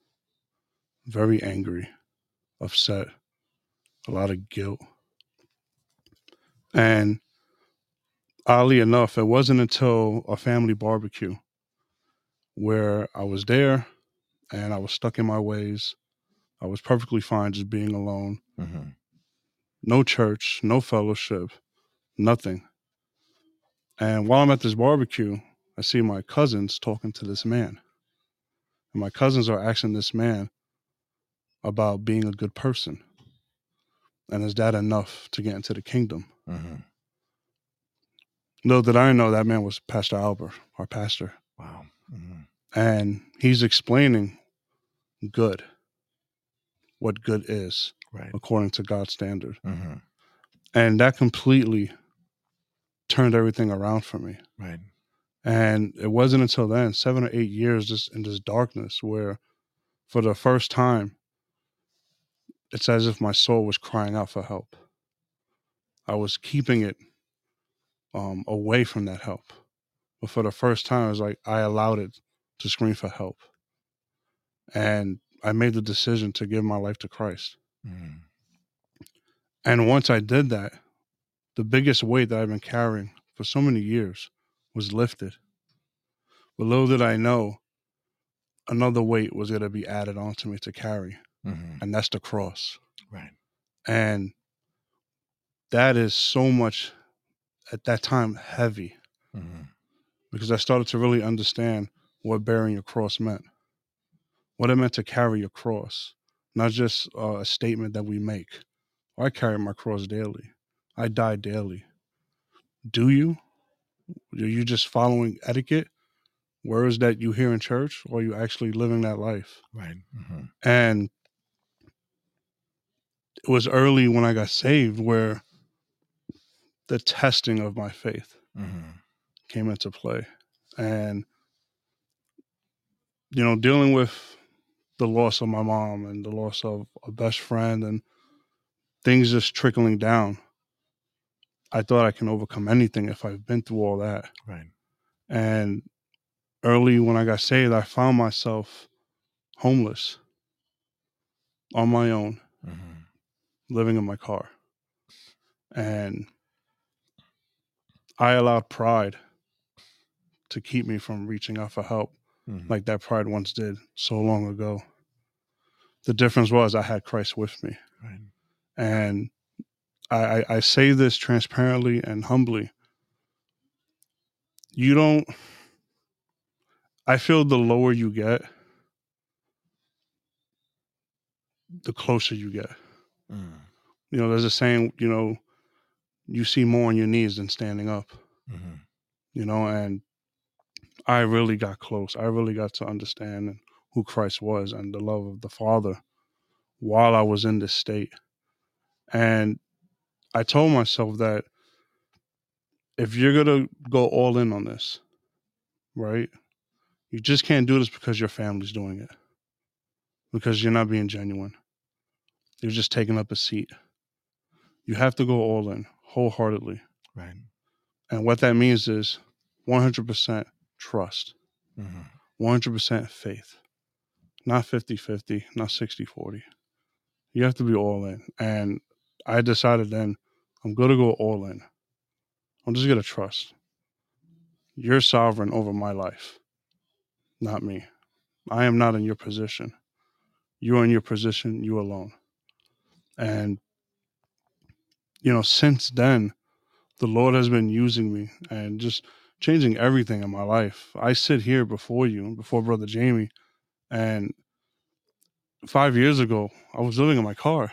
very angry, upset, a lot of guilt. And oddly enough, it wasn't until a family barbecue where I was there and I was stuck in my ways. I was perfectly fine just being alone. hmm No church, no fellowship, nothing. And while I'm at this barbecue, I see my cousins talking to this man. And my cousins are asking this man about being a good person. And is that enough to get into the kingdom? hmm Little did I know that man was Pastor Albert, our pastor. Wow. hmm And he's explaining good, what good is Right. according to God's standard. hmm And that completely turned everything around for me. Right. And it wasn't until then, seven or eight years just in this darkness, where for the first time, it's as if my soul was crying out for help. I was keeping it um, away from that help. But for the first time, it was like I allowed it to scream for help. And I made the decision to give my life to Christ. Mm. And once I did that, the biggest weight that I've been carrying for so many years was lifted. But little did I know, another weight was going to be added onto me to carry, hmm and that's the cross. Right. And that is so much, at that time, heavy hmm because I started to really understand what bearing your cross meant, what it meant to carry your cross, not just uh, a statement that we make. I carry my cross daily. I die daily. Do you? Are you just following etiquette, words that you hear in church, or are you actually living that life? Right. hmm And it was early when I got saved where the testing of my faith hmm came into play. And, you know, dealing with the loss of my mom and the loss of a best friend and things just trickling down, I thought I can overcome anything if I've been through all that. Right. And early when I got saved, I found myself homeless on my own, hmm living in my car. And I allowed pride to keep me from reaching out for help hmm like that pride once did so long ago. The difference was I had Christ with me. Right. And I, I, I say this transparently and humbly. You don't, I feel the lower you get, the closer you get. Mm. You know, there's a saying, you know, you see more on your knees than standing up. Mhm. You know, and I really got close. I really got to understand who Christ was and the love of the Father while I was in this state. And I told myself that if you're gonna go all in on this, right? You just can't do this because your family's doing it. Because you're not being genuine. You're just taking up a seat. You have to go all in wholeheartedly. Right. And what that means is 100% trust, Mhm. 100% faith, not 50 50, not 60 40. You have to be all in. And I decided then I'm going to go all in. I'm just going to trust. You're sovereign over my life, not me. I am not in your position. You're in your position, you alone. And, you know, since then, the Lord has been using me and just changing everything in my life. I sit here before you, and before Brother Jamie, and five years ago, I was living in my car.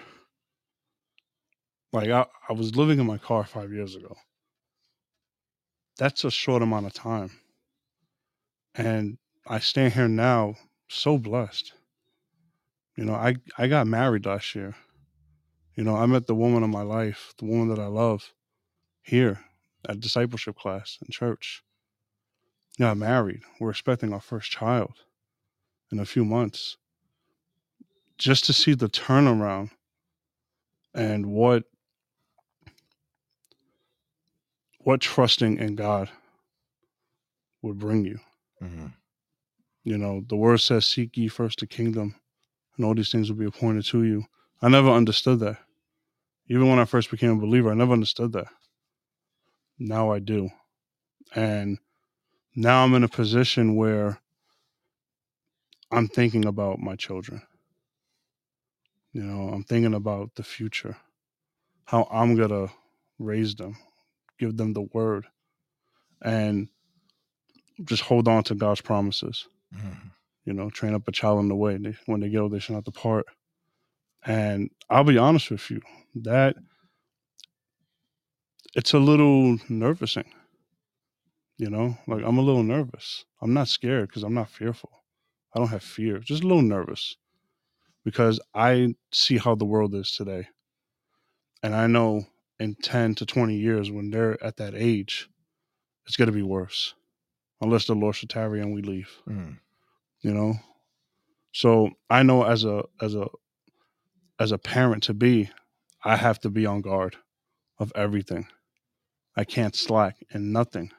Like, I, I was living in my car five years ago. That's a short amount of time. And I stand here now so blessed. You know, I, I got married last year. You know, I met the woman of my life, the woman that I love here at discipleship class in church. Got married. We're expecting our first child in a few months. Just to see the turnaround and what what trusting in God would bring you. Mhm. You know, the word says, Seek ye first the kingdom, and all these things will be appointed to you. I never understood that. Even when I first became a believer, I never understood that. Now I do. And now I'm in a position where I'm thinking about my children. You know, I'm thinking about the future, how I'm going to raise them, give them the word, and just hold on to God's promises. Mhm. you know, train up a child in the way. They, when they get old, they should not depart. And I'll be honest with you, that it's a little nervousing. You know, like I'm a little nervous. I'm not scared because I'm not fearful. I don't have fear, just a little nervous because I see how the world is today. And I know in 10 to 20 years, when they're at that age, it's going to be worse unless the Lord should tarry and we leave Mm. you know so i know as a as a as a parent to be i have to be on guard of everything i can't slack in nothing.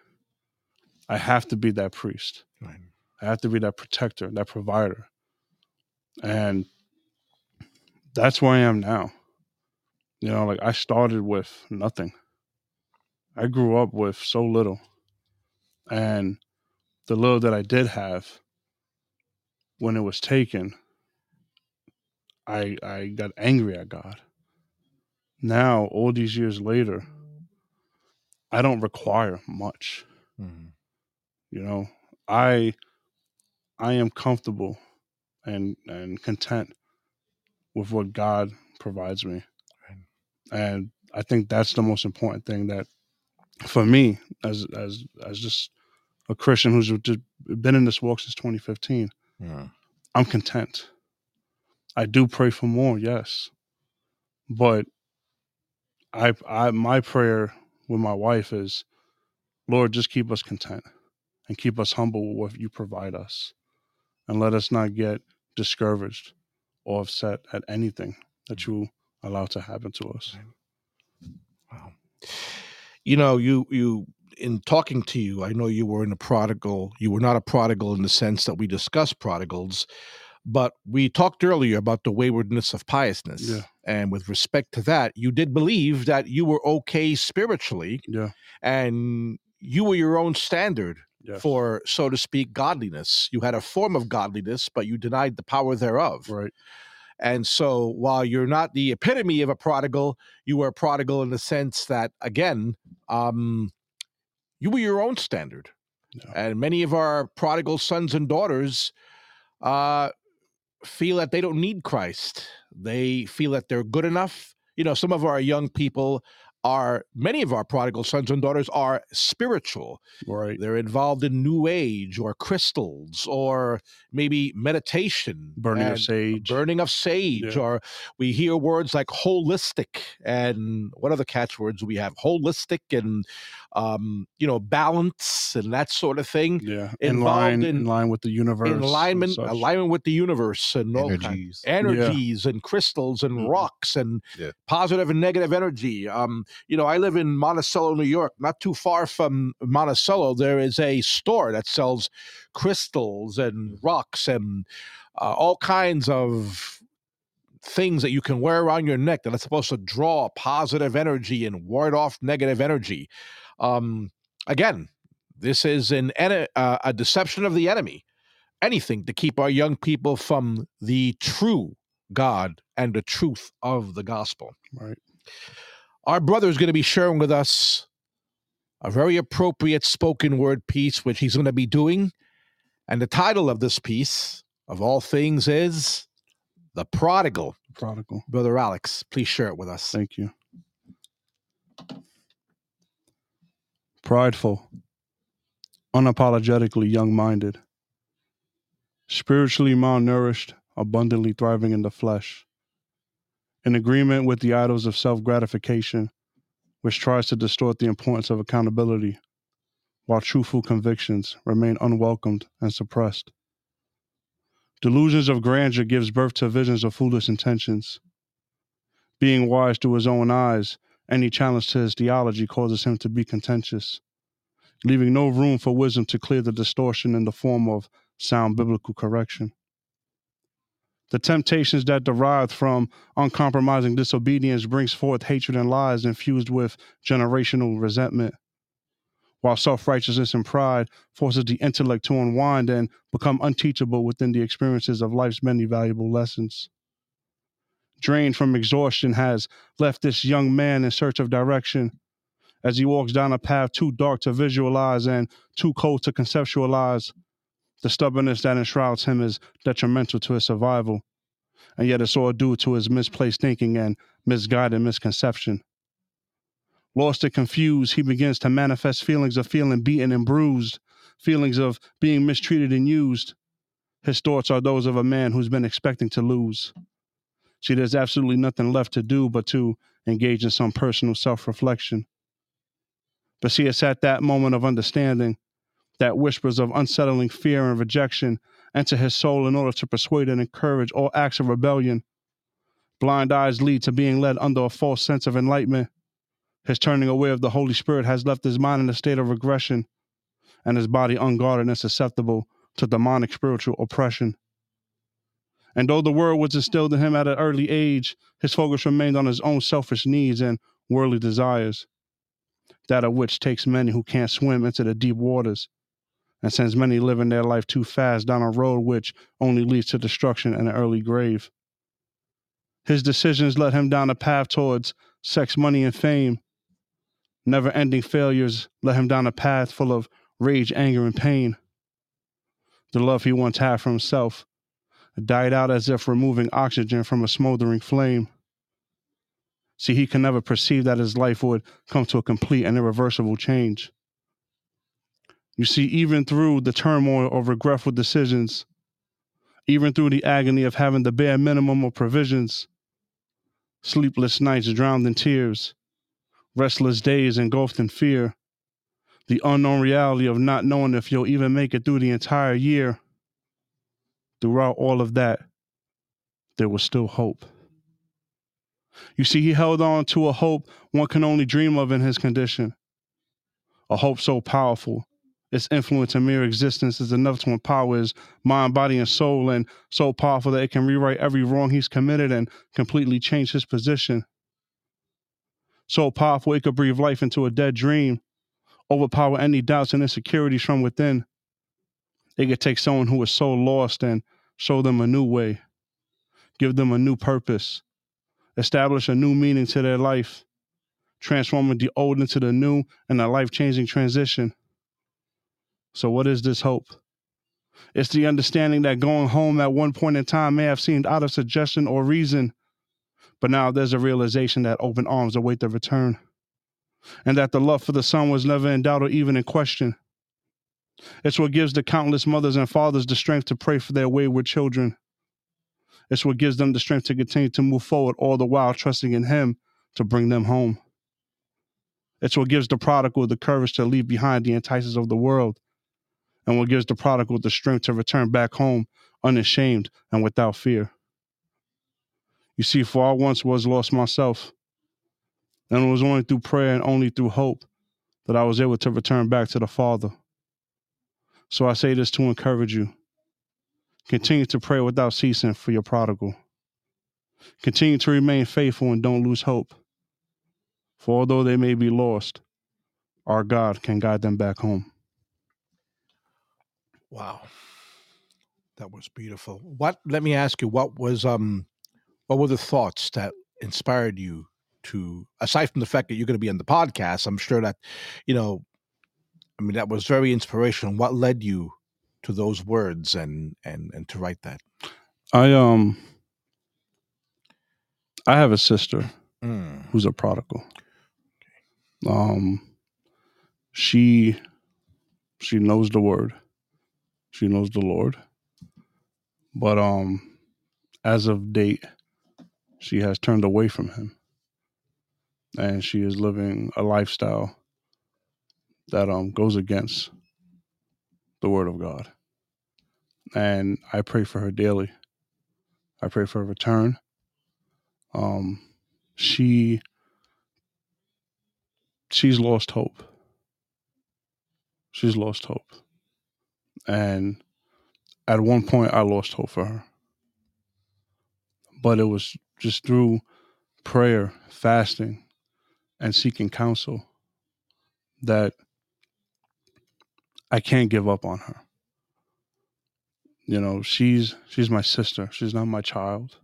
I have to be that priest. Right. i have to be that protector that provider. And that's where i am now. You know like i started with nothing. I grew up with so little. And the little that i did have when it was taken I I got angry at God. Now, all these years later, I don't require much. Mhm. You know, I I am comfortable and and content with what God provides me. Right. And I think that's the most important thing that for me as as as just a Christian who's just been in this walk since 2015, Yeah. I'm content. I do pray for more, yes. But I I my prayer with my wife is, Lord, just keep us content and keep us humble with what you provide us. And let us not get discouraged or upset at anything that mm. you allow to happen to us. Wow. You know, you you in talking to you, I know you were in a prodigal. You were not a prodigal in the sense that we discuss prodigals, but we talked earlier about the waywardness of piousness. Yeah. And with respect to that, you did believe that you were okay spiritually Yeah. and you were your own standard Yes. for, so to speak, godliness. You had a form of godliness, but you denied the power thereof. right. And so while you're not the epitome of a prodigal, you were a prodigal in the sense that, again, um, you were your own standard. Yeah. And many of our prodigal sons and daughters uh, feel that they don't need Christ. They feel that they're good enough. You know, some of our young people are, many of our prodigal sons and daughters are spiritual. Right. They're involved in New Age or crystals or maybe meditation, Burning of sage. burning of sage, Yeah. or we hear words like holistic and what other catchwords we have? Holistic and um, you know balance and that sort of thing. yeah. In involved line in- in, line with the universe. In alignment, alignment with the universe and Energies. energies and crystals and Mhm. rocks and Yeah. positive and negative energy. Um, you know, I live in Monticello, New York. Not too far from Monticello, there is a store that sells crystals and rocks and uh, all kinds of things that you can wear around your neck that are supposed to draw positive energy and ward off negative energy. Um, again, this is an uh, a deception of the enemy. Anything to keep our young people from the true God and the truth of the gospel. Right. Our brother is going to be sharing with us a very appropriate spoken word piece, which he's going to be doing. And the title of this piece, of all things, is The Prodigal. Prodigal. Brother Alex, please share it with us. Thank you. Prideful, unapologetically young minded, spiritually malnourished, abundantly thriving in the flesh, in agreement with the idols of self gratification, which tries to distort the importance of accountability, while truthful convictions remain unwelcomed and suppressed. Delusions of grandeur gives birth to visions of foolish intentions being wise to his own eyes, any challenge to his theology causes him to be contentious, leaving no room for wisdom to clear the distortion in the form of sound biblical correction. The temptations that derive from uncompromising disobedience brings forth hatred and lies infused with generational resentment, while self-righteousness and pride forces the intellect to unwind and become unteachable within the experiences of life's many valuable lessons drained from exhaustion, has left this young man in search of direction as he walks down a path too dark to visualize and too cold to conceptualize. The stubbornness that enshrouds him is detrimental to his survival, and yet it's all due to his misplaced thinking and misguided misconception. Lost and confused, he begins to manifest feelings of feeling beaten and bruised, feelings of being mistreated and used. His thoughts are those of a man who's been expecting to lose. See, there's absolutely nothing left to do but to engage in some personal self reflection. But see, it's at that moment of understanding that whispers of unsettling fear and rejection enter his soul in order to persuade and encourage all acts of rebellion. Blind eyes lead to being led under a false sense of enlightenment. His turning away of the Holy Spirit has left his mind in a state of regression, and his body unguarded and susceptible to demonic spiritual oppression. And though the word was instilled in him at an early age, his focus remained on his own selfish needs and worldly desires, that of which takes many who can't swim into the deep waters, and sends many living their life too fast down a road which only leads to destruction and an early grave. His decisions led him down a path towards sex, money, and fame. Never ending failures led him down a path full of rage, anger, and pain. The love he once had for himself died out as if removing oxygen from a smoldering flame. See, he can never perceive that his life would come to a complete and irreversible change. You see, even through the turmoil of regretful decisions, even through the agony of having the bare minimum of provisions, sleepless nights drowned in tears, restless days engulfed in fear, the unknown reality of not knowing if you'll even make it through the entire year. Throughout all of that, there was still hope. You see, he held on to a hope one can only dream of in his condition. A hope so powerful, its influence and mere existence is enough to empower his mind, body, and soul, and so powerful that it can rewrite every wrong he's committed and completely change his position. So powerful it could breathe life into a dead dream, overpower any doubts and insecurities from within. It could take someone who is so lost and show them a new way, give them a new purpose, establish a new meaning to their life, transforming the old into the new and a life changing transition. So, what is this hope? It's the understanding that going home at one point in time may have seemed out of suggestion or reason, but now there's a realization that open arms await the return, and that the love for the son was never in doubt or even in question. It's what gives the countless mothers and fathers the strength to pray for their wayward children. It's what gives them the strength to continue to move forward, all the while trusting in Him to bring them home. It's what gives the prodigal the courage to leave behind the entices of the world, and what gives the prodigal the strength to return back home unashamed and without fear. You see, for I once was lost myself, and it was only through prayer and only through hope that I was able to return back to the Father. So I say this to encourage you. Continue to pray without ceasing for your prodigal. Continue to remain faithful and don't lose hope. For although they may be lost, our God can guide them back home. Wow. That was beautiful. What let me ask you, what was um what were the thoughts that inspired you to aside from the fact that you're going to be on the podcast, I'm sure that you know I mean that was very inspirational. What led you to those words and and and to write that? I um I have a sister Mm. who's a prodigal. Um she she knows the word. She knows the Lord. But um as of date she has turned away from him. And she is living a lifestyle that um goes against the word of God. And I pray for her daily. I pray for her return. Um she she's lost hope. She's lost hope. And at one point I lost hope for her. But it was just through prayer, fasting, and seeking counsel that I can't give up on her. You know, she's she's my sister. She's not my child.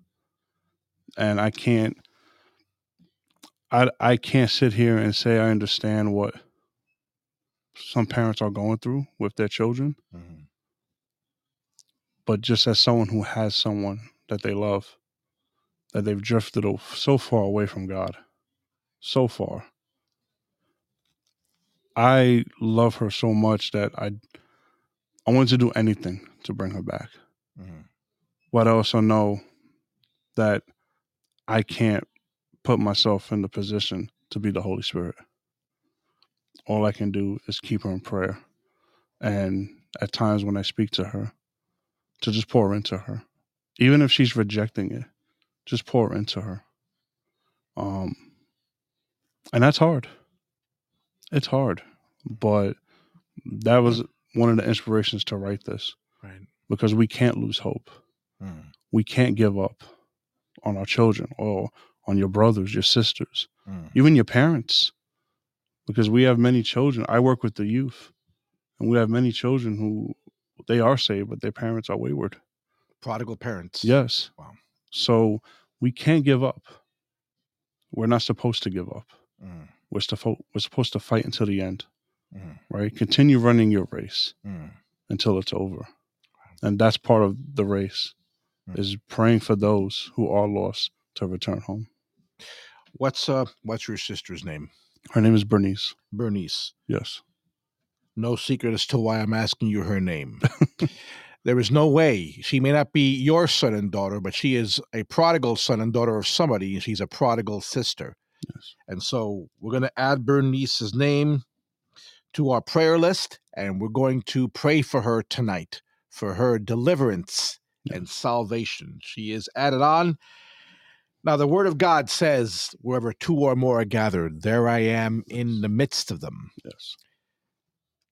And I can't I I can't sit here and say I understand what some parents are going through with their children, Mhm. but just as someone who has someone that they love, that they've drifted so far away from God, so far. I love her so much that I I want to do anything to bring her back. Mhm. But I also know that I can't put myself in the position to be the Holy Spirit. All I can do is keep her in prayer. And at times when I speak to her, to just pour into her. Even if she's rejecting it, just pour into her. Um and that's hard. It's hard. But that was one of the inspirations to write this Right. because we can't lose hope Mm. we can't give up on our children or on your brothers, your sisters, Mm. even your parents. Because we have many children. I work with the youth, and we have many children who they are saved, but their parents are wayward. Prodigal parents. Yes. Wow. So we can't give up. We're not supposed to give up. Mm. We're, we're supposed to fight until the end, Mm. right? Continue running your race Mm. until it's over. And that's part of the race Mm. is praying for those who are lost to return home. What's uh what's your sister's name? Her name is Bernice. Bernice. Yes. No secret as to why I'm asking you her name. [LAUGHS] there is no way she may not be your son and daughter, but she is a prodigal son and daughter of somebody, and she's a prodigal sister. Yes. And so we're going to add Bernice's name to our prayer list, and we're going to pray for her tonight for her deliverance and salvation. She is added on. Now, the word of God says, wherever two or more are gathered, there I am in the midst of them. Yes.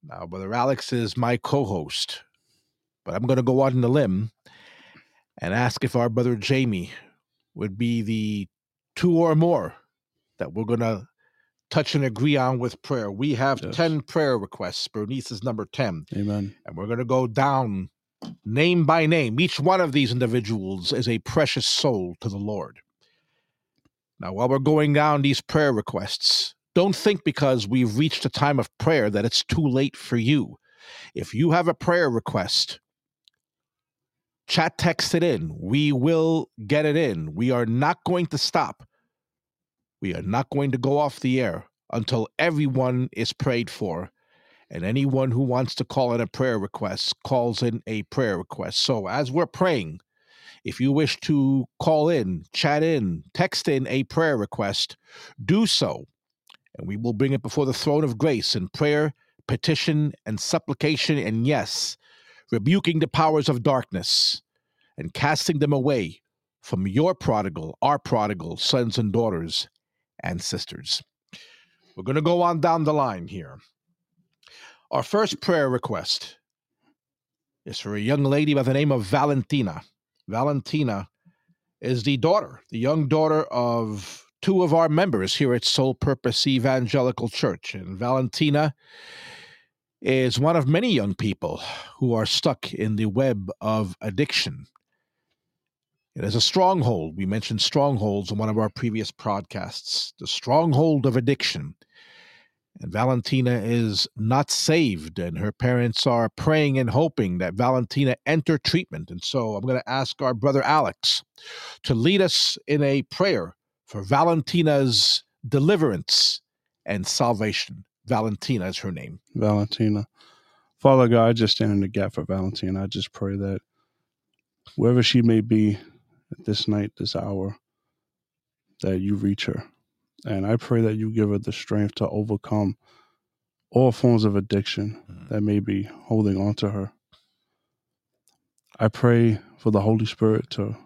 Now, Brother Alex is my co host, but I'm going to go out on the limb and ask if our brother Jamie would be the two or more that we're going to touch and agree on with prayer. We have Yes. 10 prayer requests. Bernice is number 10, Amen. and we're going to go down name by name. Each one of these individuals is a precious soul to the Lord. Now, while we're going down these prayer requests, don't think because we've reached a time of prayer that it's too late for you. If you have a prayer request Chat text it in. We will get it in. We are not going to stop. We are not going to go off the air until everyone is prayed for. And anyone who wants to call in a prayer request calls in a prayer request. So as we're praying, if you wish to call in, chat in, text in a prayer request, do so. And we will bring it before the throne of grace in prayer, petition, and supplication. And yes, rebuking the powers of darkness and casting them away from your prodigal, our prodigal sons and daughters and sisters. We're going to go on down the line here. Our first prayer request is for a young lady by the name of Valentina. Valentina is the daughter, the young daughter of two of our members here at Soul Purpose Evangelical Church. And Valentina is one of many young people who are stuck in the web of addiction. It is a stronghold. We mentioned strongholds in one of our previous podcasts. The stronghold of addiction. And Valentina is not saved, and her parents are praying and hoping that Valentina enter treatment. And so I'm going to ask our brother Alex to lead us in a prayer for Valentina's deliverance and salvation. Valentina is her name. Valentina. Father God, I just stand in the gap for Valentina. I just pray that wherever she may be at this night, this hour, that you reach her. And I pray that you give her the strength to overcome all forms of addiction that may be holding on to her. I pray for the Holy Spirit to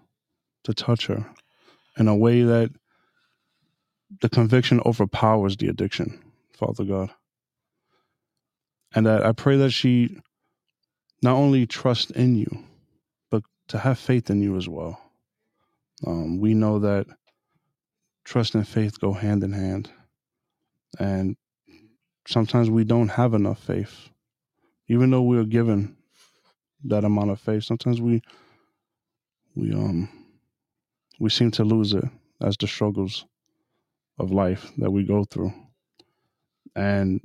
to touch her in a way that the conviction overpowers the addiction, Father God. And that I pray that she not only trust in you, but to have faith in you as well. Um, we know that trust and faith go hand in hand. And sometimes we don't have enough faith. Even though we're given that amount of faith, sometimes we we um we seem to lose it as the struggles of life that we go through. And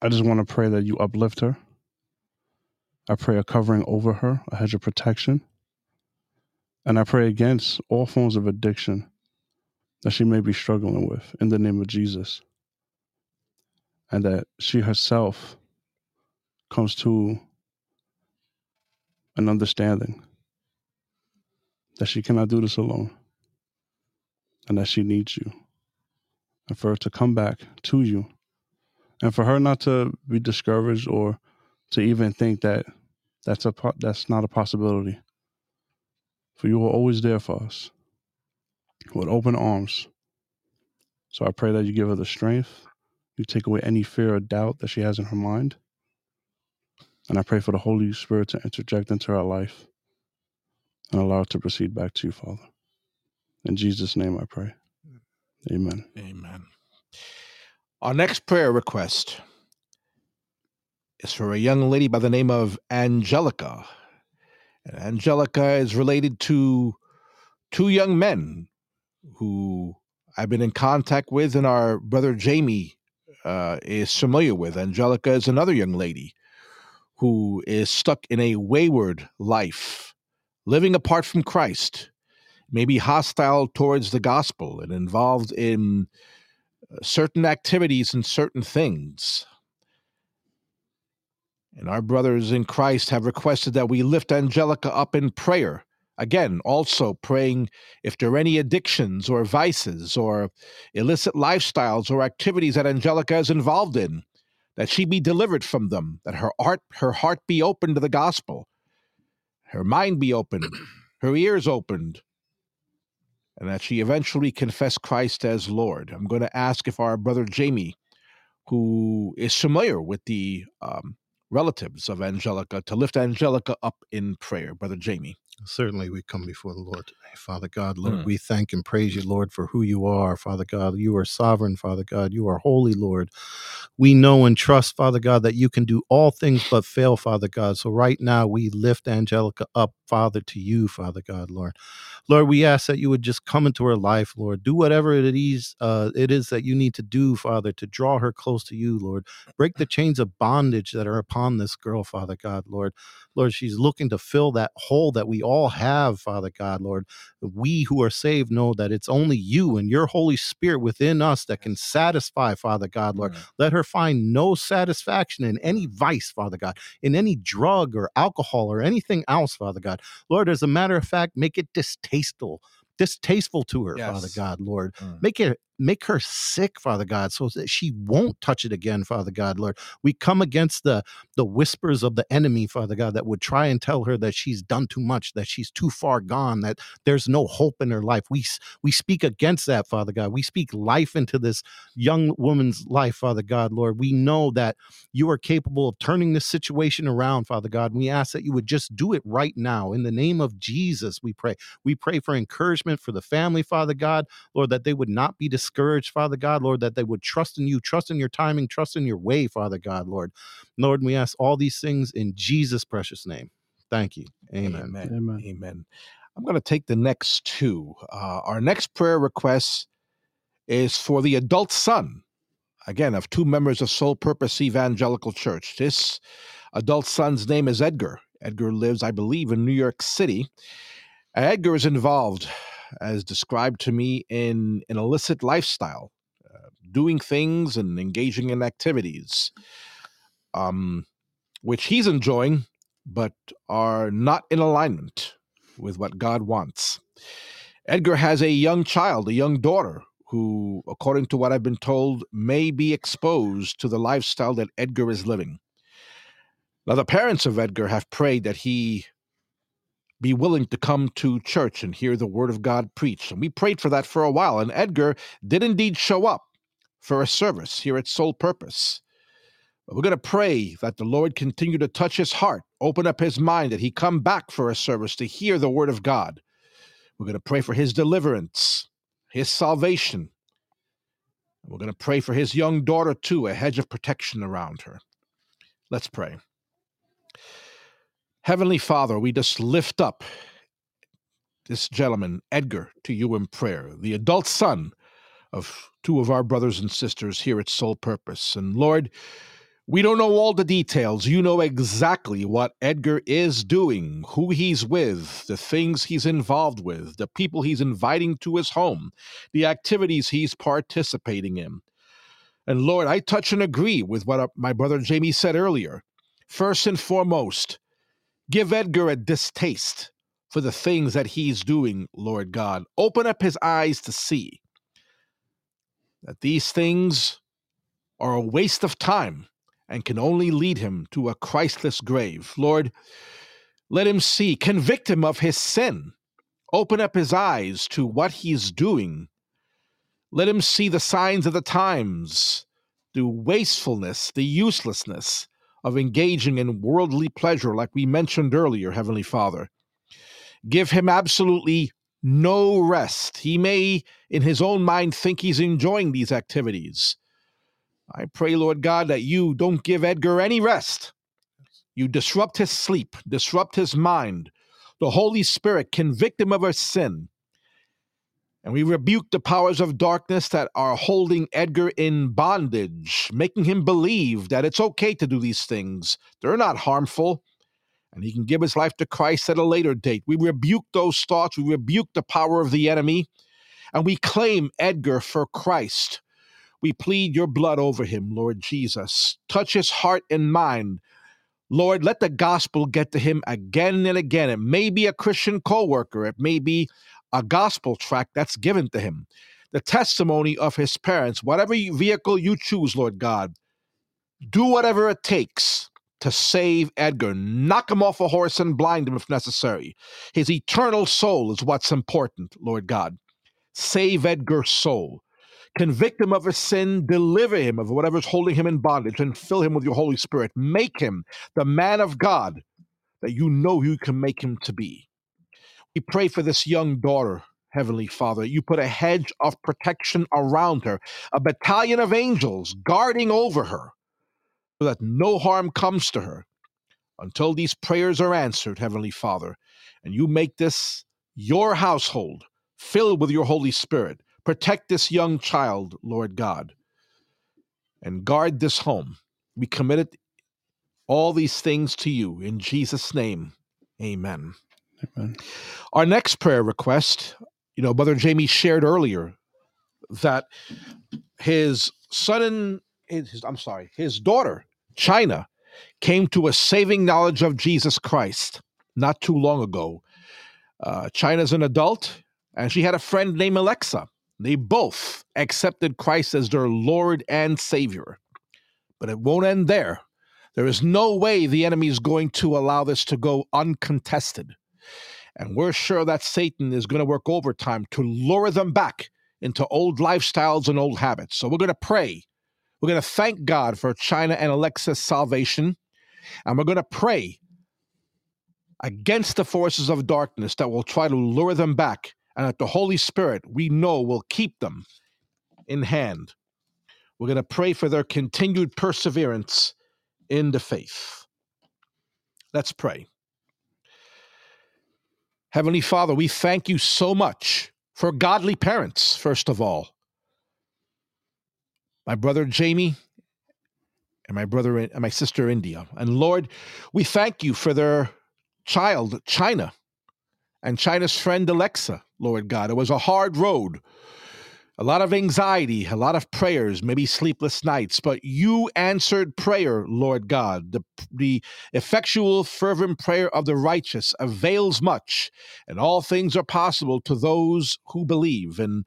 I just want to pray that you uplift her. I pray a covering over her, a hedge of protection. And I pray against all forms of addiction that she may be struggling with in the name of Jesus. And that she herself comes to an understanding that she cannot do this alone and that she needs you. And for her to come back to you and for her not to be discouraged or to even think that that's a that's not a possibility. For you are always there for us with open arms. So I pray that you give her the strength, you take away any fear or doubt that she has in her mind. And I pray for the Holy Spirit to interject into her life and allow her to proceed back to you, Father. In Jesus' name I pray. Amen. Amen. Our next prayer request is for a young lady by the name of Angelica. And Angelica is related to two young men who I've been in contact with, and our brother Jamie uh, is familiar with. Angelica is another young lady who is stuck in a wayward life, living apart from Christ, maybe hostile towards the gospel and involved in uh, certain activities and certain things. And our brothers in Christ have requested that we lift Angelica up in prayer. Again, also praying if there are any addictions or vices or illicit lifestyles or activities that Angelica is involved in, that she be delivered from them, that her heart, her heart be open to the gospel, her mind be opened, [CLEARS THROAT] her ears opened, and that she eventually confess Christ as Lord. I'm going to ask if our brother Jamie, who is familiar with the um, relatives of Angelica, to lift Angelica up in prayer. Brother Jamie. Certainly, we come before the Lord today. Father God, Lord, Mm. we thank and praise you, Lord, for who you are. Father God, you are sovereign, Father God. You are holy, Lord. We know and trust, Father God, that you can do all things but fail, Father God. So right now, we lift Angelica up, Father, to you, Father God, Lord. Lord, we ask that you would just come into her life, Lord. Do whatever it is, uh, it is that you need to do, Father, to draw her close to you, Lord. Break the chains of bondage that are upon this girl, Father God, Lord. Lord, she's looking to fill that hole that we all have, Father God, Lord. We who are saved know that it's only you and your Holy Spirit within us that can satisfy, Father God, Lord. Let her find no satisfaction in any vice, Father God, in any drug or alcohol or anything else, Father God. Lord, as a matter of fact, make it distasteful, distasteful to her, Father God, Lord. Mm. Make it make her sick, Father God, so that she won't touch it again, Father God, Lord. We come against the the whispers of the enemy, Father God, that would try and tell her that she's done too much, that she's too far gone, that there's no hope in her life. We we speak against that, Father God. We speak life into this young woman's life, Father God, Lord. We know that you are capable of turning this situation around, Father God. We ask that you would just do it right now. In the name of Jesus, we pray. We pray for encouragement for the family, Father God, Lord, that they would not be discouraged, Father God, Lord, that they would trust in you, trust in your timing, trust in your way, Father God, Lord. Lord, we ask all these things in Jesus' precious name. Thank you. Amen. Amen. Amen. Amen. I'm going to take the next two. Uh, our next prayer request is for the adult son, again, of two members of Soul Purpose Evangelical Church. This adult son's name is Edgar. Edgar lives, I believe, in New York City. Edgar is involved, as described to me, in an illicit lifestyle, uh, doing things and engaging in activities, um, which he's enjoying, but are not in alignment with what God wants. Edgar has a young child, a young daughter, who, according to what I've been told, may be exposed to the lifestyle that Edgar is living. Now, the parents of Edgar have prayed that he be willing to come to church and hear the word of God preached. And we prayed for that for a while. And Edgar did indeed show up for a service here at Soul Purpose. But we're going to pray that the Lord continue to touch his heart, open up his mind, that he come back for a service to hear the word of God. We're going to pray for his deliverance, his salvation. We're going to pray for his young daughter, too, a hedge of protection around her. Let's pray. Heavenly Father, we just lift up this gentleman, Edgar, to you in prayer, the adult son of two of our brothers and sisters here at Soul Purpose. And Lord, we don't know all the details. You know exactly what Edgar is doing, who he's with, the things he's involved with, the people he's inviting to his home, the activities he's participating in. And Lord, I touch and agree with what uh, my brother Jamie said earlier. First and foremost, give Edgar a distaste for the things that he's doing, Lord God. Open up his eyes to see that these things are a waste of time and can only lead him to a Christless grave. Lord, let him see, convict him of his sin, open up his eyes to what he's doing. Let him see the signs of the times, the wastefulness, the uselessness of engaging in worldly pleasure, like we mentioned earlier, Heavenly Father. Give him absolutely no rest. He may, in his own mind, think he's enjoying these activities. I pray, Lord God, that you don't give Edgar any rest. You disrupt his sleep, disrupt his mind. The Holy Spirit convict him of his sin. And we rebuke the powers of darkness that are holding Edgar in bondage, making him believe that it's okay to do these things. They're not harmful, and he can give his life to Christ at a later date. We rebuke those thoughts, we rebuke the power of the enemy, and we claim Edgar for Christ. We plead your blood over him, Lord Jesus. Touch his heart and mind. Lord, let the gospel get to him again and again. It may be a Christian co worker, it may be a gospel tract that's given to him. The testimony of his parents, whatever vehicle you choose, Lord God, do whatever it takes to save Edgar. Knock him off a horse and blind him if necessary. His eternal soul is what's important, Lord God. Save Edgar's soul. Convict him of his sin, deliver him of whatever's holding him in bondage, and fill him with your Holy Spirit. Make him the man of God that you know you can make him to be. We pray for this young daughter, Heavenly Father. You put a hedge of protection around her, a battalion of angels guarding over her, so that no harm comes to her until these prayers are answered, Heavenly Father. And you make this your household filled with your Holy Spirit. Protect this young child, Lord God, and guard this home. We committed all these things to you in Jesus' name. Amen. Amen. Our next prayer request, you know, Brother Jamie shared earlier that his son his, I'm sorry, his daughter, China, came to a saving knowledge of Jesus Christ not too long ago. Uh, China's an adult, and she had a friend named Alexa. They both accepted Christ as their Lord and Savior. But it won't end there. There is no way the enemy is going to allow this to go uncontested. And we're sure that Satan is going to work overtime to lure them back into old lifestyles and old habits. So we're going to pray. We're going to thank God for China and Alexa's salvation. And we're going to pray against the forces of darkness that will try to lure them back. And that the Holy Spirit, we know, will keep them in hand. We're going to pray for their continued perseverance in the faith. Let's pray. Heavenly Father, we thank you so much for godly parents, first of all. My brother Jamie and my brother and my sister India. And Lord, we thank you for their child, China, and China's friend Alexa, Lord God. It was a hard road, a lot of anxiety, a lot of prayers, maybe sleepless nights, but you answered prayer, Lord God. The, the effectual, fervent prayer of the righteous avails much, and all things are possible to those who believe. And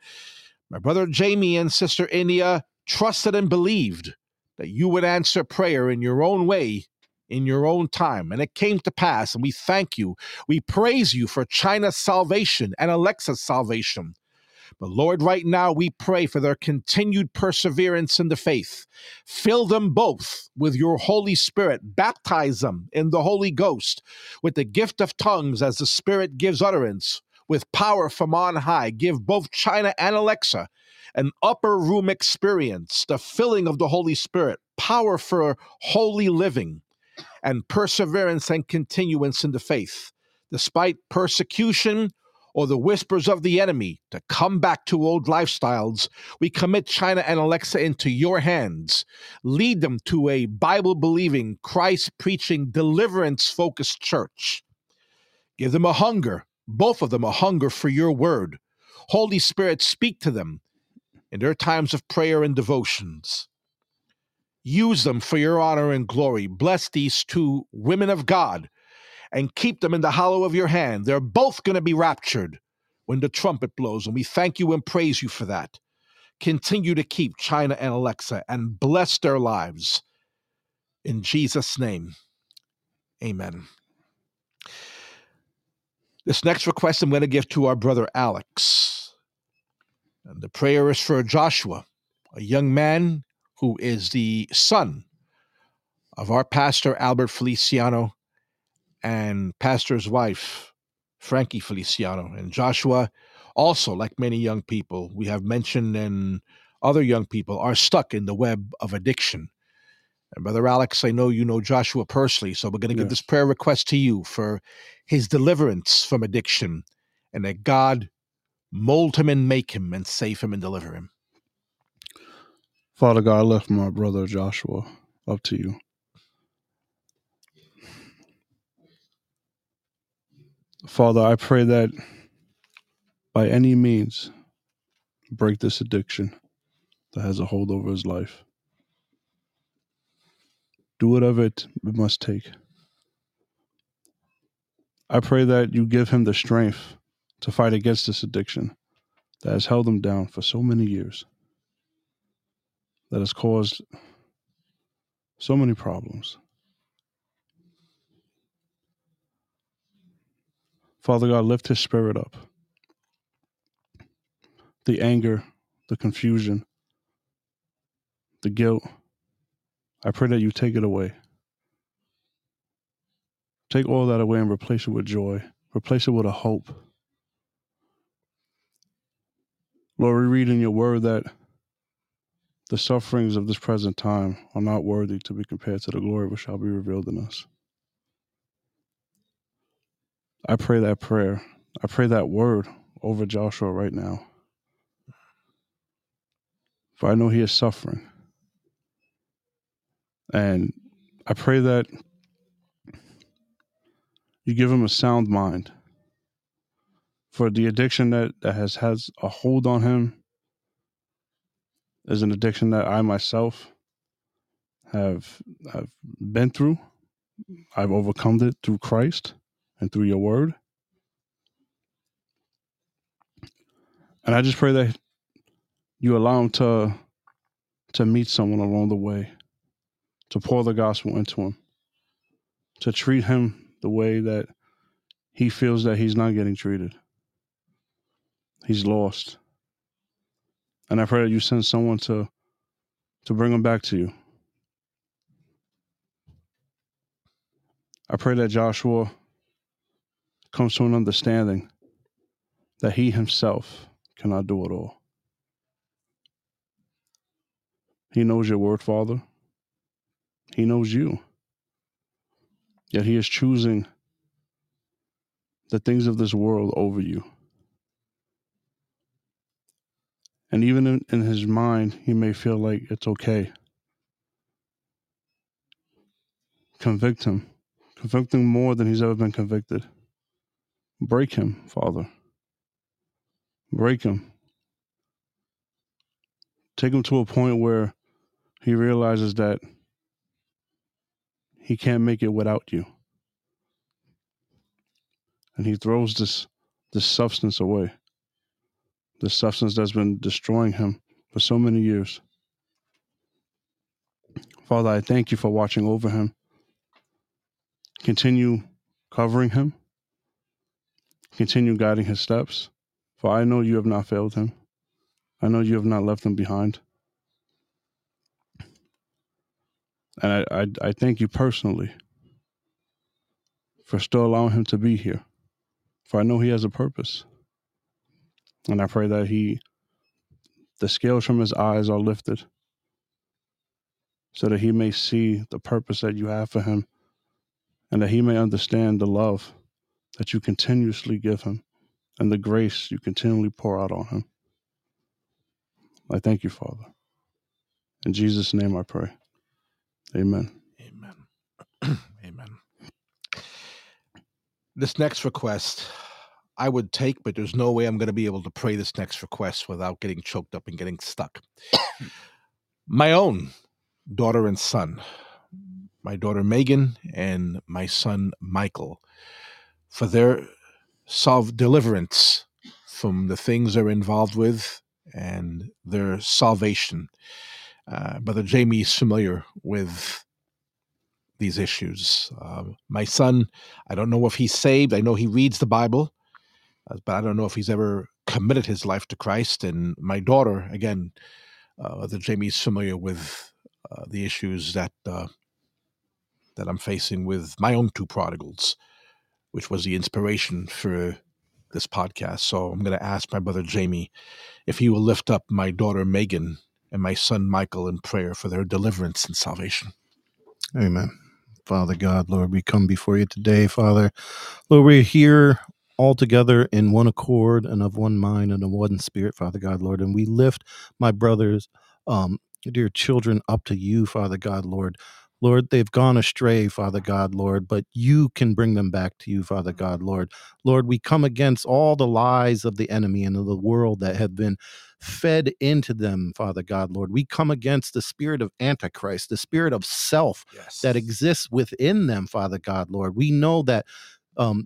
my brother Jamie and sister India trusted and believed that you would answer prayer in your own way in your own time. And it came to pass, and we thank you. We praise you for China's salvation and Alexa's salvation. But Lord, right now we pray for their continued perseverance in the faith. Fill them both with your Holy Spirit. Baptize them in the Holy Ghost with the gift of tongues as the Spirit gives utterance. With power from on high, give both China and Alexa an upper room experience, the filling of the Holy Spirit, power for holy living and perseverance and continuance in the faith, despite persecution or the whispers of the enemy to come back to old lifestyles, we commit China and Alexa into your hands. Lead them to a Bible believing, Christ preaching, deliverance focused church. Give them a hunger, both of them a hunger for your word. Holy Spirit, speak to them in their times of prayer and devotions. Use them for your honor and glory. Bless these two women of God and keep them in the hollow of your hand. They're both going to be raptured when the trumpet blows, and we thank you and praise you for that. Continue to keep China and Alexa and bless their lives. In Jesus' name, amen. This next request I'm going to give to our brother Alex. And the prayer is for Joshua, a young man who is the son of our pastor, Albert Feliciano, and pastor's wife, Frankie Feliciano. And Joshua, also, like many young people we have mentioned, and other young people, are stuck in the web of addiction. And Brother Alex, I know you know Joshua personally, so we're going to give this prayer request to you for his deliverance from addiction and that God mold him and make him and save him and deliver him. Father God, I lift my brother Joshua up to you. Father, I pray that by any means, break this addiction that has a hold over his life. Do whatever it must take. I pray that you give him the strength to fight against this addiction that has held him down for so many years, that has caused so many problems. Father God, lift his spirit up. The anger, the confusion, the guilt, I pray that you take it away. Take all that away and replace it with joy, replace it with a hope. Lord, we read in your word that the sufferings of this present time are not worthy to be compared to the glory which shall be revealed in us. I pray that prayer. I pray that word over Joshua right now. For I know he is suffering. And I pray that you give him a sound mind. For the addiction that, that has has a hold on him is an addiction that I myself have I've been through. I've overcome it through Christ and through your word. And I just pray that you allow him to to meet someone along the way, to pour the gospel into him, to treat him the way that he feels that he's not getting treated. He's lost. And I pray that you send someone to to bring him back to you. I pray that Joshua comes to an understanding that he himself cannot do it all. He knows your word, Father. He knows you. Yet he is choosing the things of this world over you. And even in, in his mind, he may feel like it's okay. Convict him. Convict him more than he's ever been convicted. Break him, Father. Break him. Take him to a point where he realizes that he can't make it without you. And he throws this this substance away. This substance that's been destroying him for so many years. Father, I thank you for watching over him. Continue covering him. Continue guiding his steps. For I know you have not failed him. I know you have not left him behind. And I, I, I thank you personally for still allowing him to be here. For I know he has a purpose. And I pray that he, the scales from his eyes are lifted so that he may see the purpose that you have for him and that he may understand the love that you continuously give him and the grace you continually pour out on him. I thank you, Father. In Jesus' name I pray. Amen. Amen. [CLEARS THROAT] Amen. This next request I would take, but there's no way I'm going to be able to pray this next request without getting choked up and getting stuck. [COUGHS] my own daughter and son, my daughter Megan and my son Michael, for their solve deliverance from the things they're involved with and their salvation. Uh, Brother Jamie is familiar with these issues. Uh, my son, I don't know if he's saved. I know he reads the Bible, uh, but I don't know if he's ever committed his life to Christ. And my daughter, again, uh, Jamie is familiar with uh, the issues that uh, that I'm facing with my own two prodigals, which was the inspiration for this podcast. So I'm going to ask my brother Jamie if he will lift up my daughter Megan and my son Michael in prayer for their deliverance and salvation. Amen. Father God, Lord, we come before you today, Father. Lord, we're here all together in one accord and of one mind and of one spirit, Father God, Lord. And we lift my brothers, um, dear children, up to you, Father God, Lord. Lord, they've gone astray, Father God, Lord, but you can bring them back to you, Father God, Lord. Lord, we come against all the lies of the enemy and of the world that have been fed into them, Father God, Lord. We come against the spirit of Antichrist, the spirit of self Yes. that exists within them, Father God, Lord. We know that um,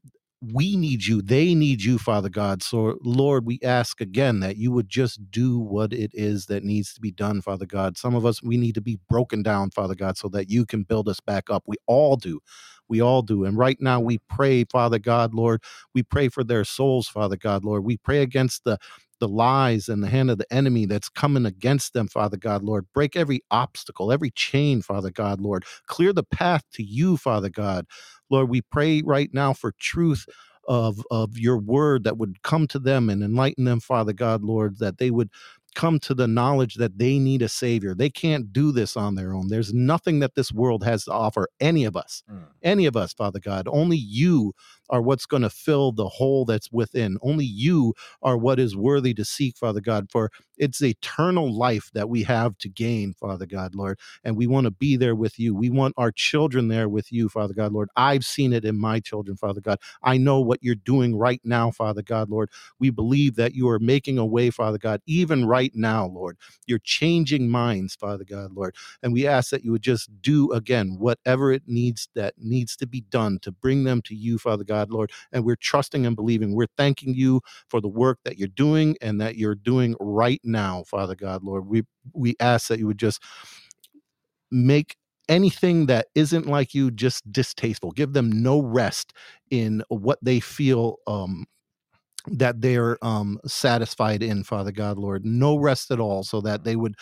we need you. They need you, Father God. So, Lord, we ask again that you would just do what it is that needs to be done, Father God. Some of us, we need to be broken down, Father God, so that you can build us back up. We all do. We all do. And right now, we pray, Father God, Lord, we pray for their souls, Father God, Lord. We pray against the the lies and the hand of the enemy that's coming against them, Father God, Lord. Break every obstacle, every chain, Father God, Lord. Clear the path to you, Father God. Lord, we pray right now for truth of of your word that would come to them and enlighten them, Father God, Lord, that they would come to the knowledge that they need a savior. They can't do this on their own. There's nothing that this world has to offer any of us. Mm. Any of us, Father God. Only you are what's going to fill the hole that's within. Only you are what is worthy to seek, Father God, for it's eternal life that we have to gain, Father God, Lord. And we want to be there with you. We want our children there with you, Father God, Lord. I've seen it in my children, Father God. I know what you're doing right now, Father God, Lord. We believe that you are making a way, Father God, even right now, Lord. You're changing minds, Father God, Lord. And we ask that you would just do again whatever it needs that needs to be done to bring them to you, Father God, Lord. And we're trusting and believing. We're thanking you for the work that you're doing and that you're doing right now, Father God, Lord. We we ask that you would just make anything that isn't like you just distasteful. Give them no rest in what they feel um that they're um satisfied in, Father God, Lord. No rest at all, so that they would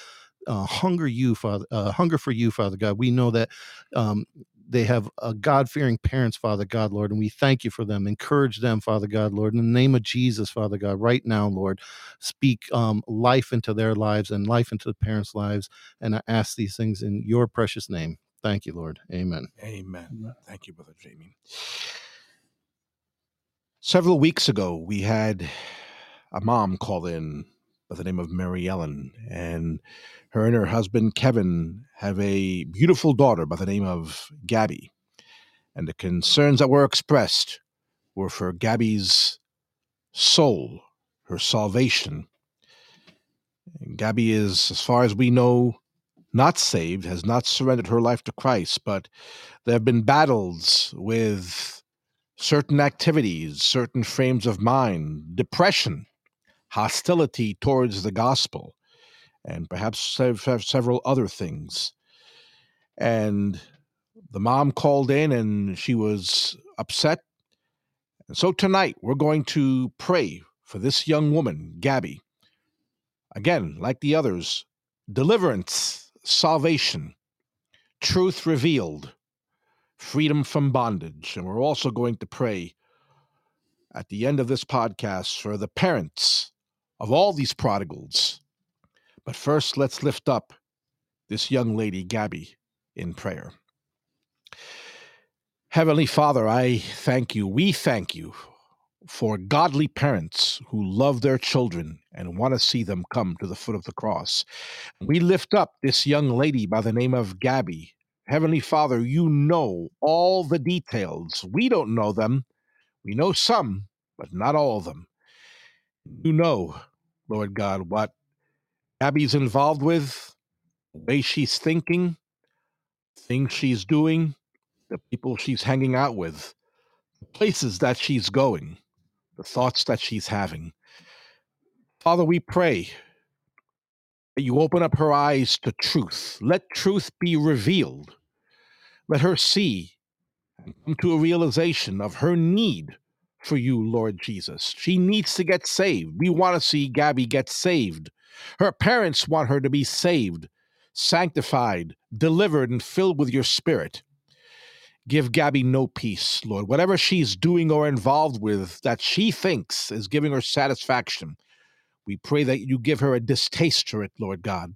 uh, hunger you, Father, uh, hunger for you, Father God. We know that um, they have a God fearing parents, Father God, Lord, and we thank you for them. Encourage them, Father God, Lord, in the name of Jesus, Father God, right now, Lord. Speak um, life into their lives and life into the parents' lives. And I ask these things in your precious name. Thank you, Lord. Amen. Amen. Amen. Thank you, Brother Jamie. Several weeks ago, we had a mom call in by the name of Mary Ellen, and her and her husband Kevin have a beautiful daughter by the name of Gabby. And the concerns that were expressed were for Gabby's soul, her salvation. And Gabby is, as far as we know, not saved, has not surrendered her life to Christ, but there have been battles with certain activities, certain frames of mind, depression, hostility towards the gospel, and perhaps sev- sev- several other things. And the mom called in and she was upset. And so tonight we're going to pray for this young woman, Gabby. Again, like the others, deliverance, salvation, truth revealed, freedom from bondage. And we're also going to pray at the end of this podcast for the parents of all these prodigals. But first, let's lift up this young lady, Gabby, in prayer. Heavenly Father, I thank you. We thank you for godly parents who love their children and want to see them come to the foot of the cross. We lift up this young lady by the name of Gabby. Heavenly Father, you know all the details. We don't know them. We know some, but not all of them. You know, Lord God, what Abby's involved with, the way she's thinking, things she's doing, the people she's hanging out with, the places that she's going, the thoughts that she's having. Father, we pray that you open up her eyes to truth. Let truth be revealed. Let her see and come to a realization of her need for you, Lord Jesus. She needs to get saved. We want to see Gabby get saved. Her parents want her to be saved, sanctified, delivered, and filled with your spirit. Give Gabby no peace, Lord. Whatever she's doing or involved with that she thinks is giving her satisfaction, we pray that you give her a distaste for it, Lord God.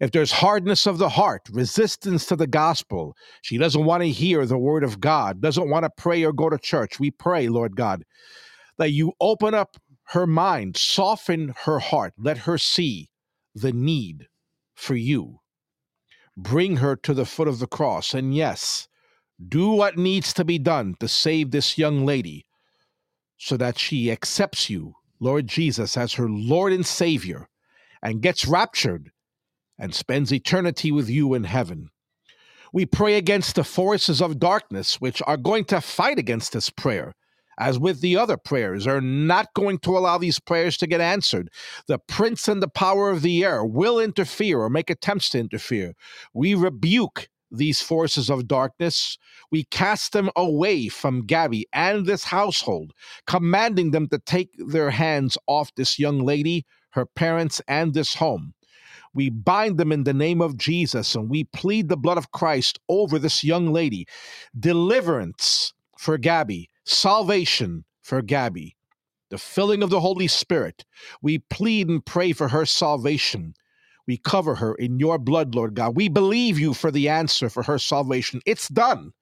If there's hardness of the heart, resistance to the gospel, she doesn't want to hear the word of God, doesn't want to pray or go to church, we pray, Lord God, that you open up her mind, soften her heart, let her see the need for you. Bring her to the foot of the cross. And yes, do what needs to be done to save this young lady so that she accepts you, Lord Jesus, as her Lord and Savior and gets raptured and spends eternity with you in heaven. We pray against the forces of darkness, which are going to fight against this prayer, as with the other prayers, are not going to allow these prayers to get answered. The prince and the power of the air will interfere or make attempts to interfere. We rebuke these forces of darkness. We cast them away from Gabby and this household, commanding them to take their hands off this young lady, her parents, and this home. We bind them in the name of Jesus and we plead the blood of Christ over this young lady. Deliverance for Gabby, salvation for Gabby, the filling of the Holy Spirit. We plead and pray for her salvation. We cover her in your blood, Lord God. We believe you for the answer for her salvation. It's done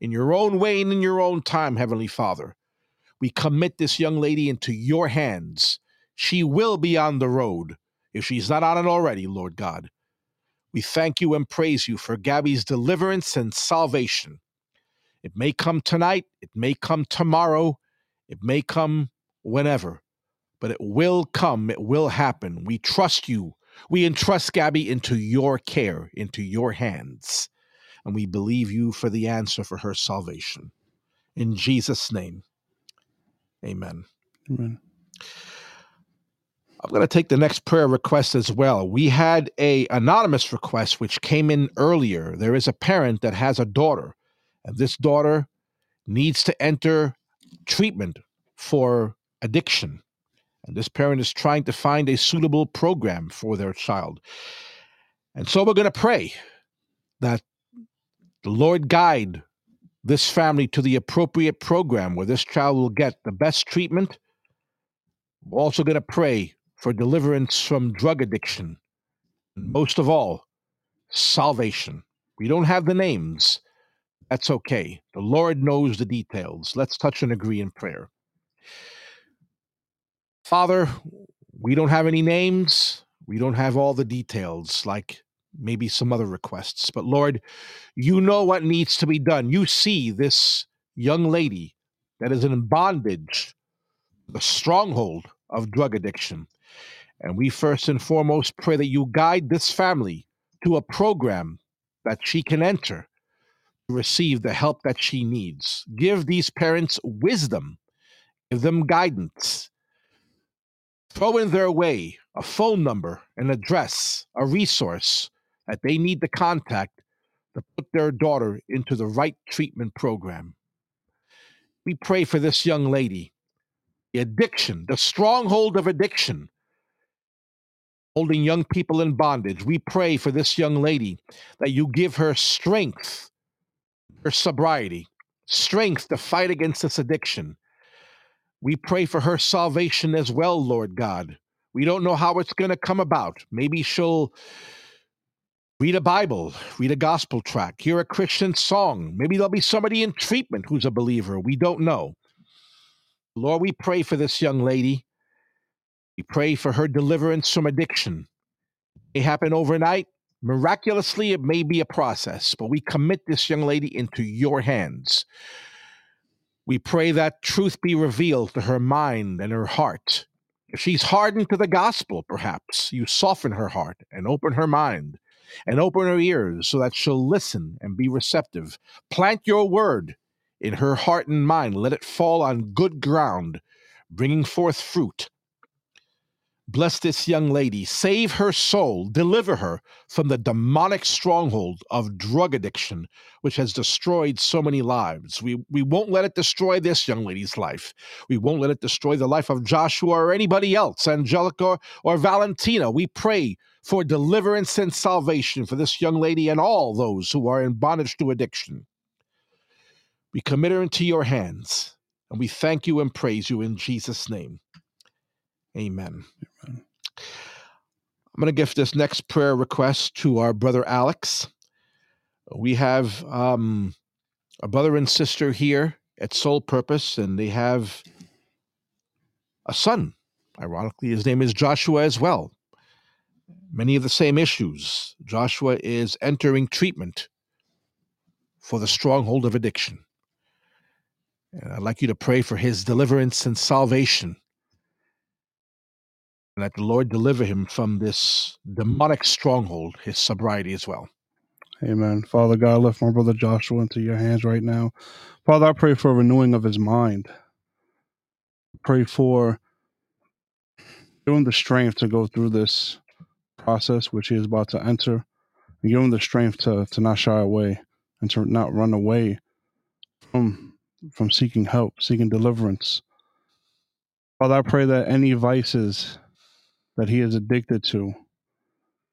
in your own way and in your own time, Heavenly Father. We commit this young lady into your hands. She will be on the road if she's not on it already, Lord God. We thank you and praise you for Gabby's deliverance and salvation. It may come tonight, it may come tomorrow, it may come whenever, but it will come, it will happen. We trust you. We entrust Gabby into your care, into your hands, and we believe you for the answer for her salvation. In Jesus' name, amen. Amen. Going to take the next prayer request as well. We had a anonymous request which came in earlier. There is a parent that has a daughter, and this daughter needs to enter treatment for addiction. And this parent is trying to find a suitable program for their child. And so we're going to pray that the Lord guide this family to the appropriate program where this child will get the best treatment. We're also going to pray for deliverance from drug addiction. And most of all, salvation. We don't have the names. That's okay. The Lord knows the details. Let's touch and agree in prayer. Father, we don't have any names. We don't have all the details like maybe some other requests. But Lord, you know what needs to be done. You see this young lady that is in bondage, the stronghold of drug addiction. And we first and foremost pray that you guide this family to a program that she can enter to receive the help that she needs. Give these parents wisdom, give them guidance. Throw in their way a phone number, an address, a resource that they need to contact to put their daughter into the right treatment program. We pray for this young lady. The addiction, the stronghold of addiction, holding young people in bondage. We pray for this young lady that you give her strength, her sobriety, strength to fight against this addiction. We pray for her salvation as well, Lord God. We don't know how it's going to come about. Maybe she'll read a Bible, read a gospel tract, hear a Christian song. Maybe there'll be somebody in treatment who's a believer. We don't know. Lord, we pray for this young lady. We pray for her deliverance from addiction. It happen overnight. Miraculously, it may be a process, but we commit this young lady into your hands. We pray that truth be revealed to her mind and her heart. If she's hardened to the gospel, perhaps you soften her heart and open her mind and open her ears so that she'll listen and be receptive. Plant your word in her heart and mind. Let it fall on good ground, bringing forth fruit. Bless this young lady, save her soul, deliver her from the demonic stronghold of drug addiction, which has destroyed so many lives. We, we won't let it destroy this young lady's life. We won't let it destroy the life of Joshua or anybody else, Angelica or, or Valentina. We pray for deliverance and salvation for this young lady and all those who are in bondage to addiction. We commit her into your hands, and we thank you and praise you in Jesus' name. Amen. Amen. I'm going to give this next prayer request to our brother Alex. We have um, a brother and sister here at Soul Purpose, and they have a son. Ironically, his name is Joshua as well. Many of the same issues. Joshua is entering treatment for the stronghold of addiction. And I'd like you to pray for his deliverance and salvation and that the Lord deliver him from this demonic stronghold, his sobriety as well. Amen. Father God, I lift my brother Joshua into your hands right now. Father, I pray for a renewing of his mind. Pray for give him the strength to go through this process which he is about to enter. And give him the strength to, to not shy away and to not run away from from seeking help, seeking deliverance. Father, I pray that any vices that he is addicted to,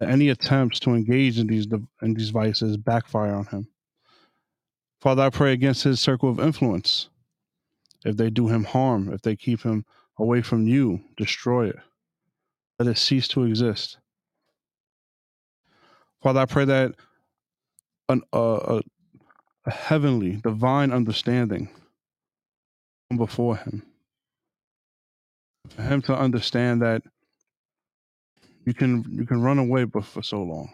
any attempts to engage in these in these vices backfire on him. Father, I pray against his circle of influence. If they do him harm, if they keep him away from you, destroy it. Let it cease to exist. Father, I pray that an, a, heavenly, divine understanding come before him. For him to understand that you can you can run away but for so long.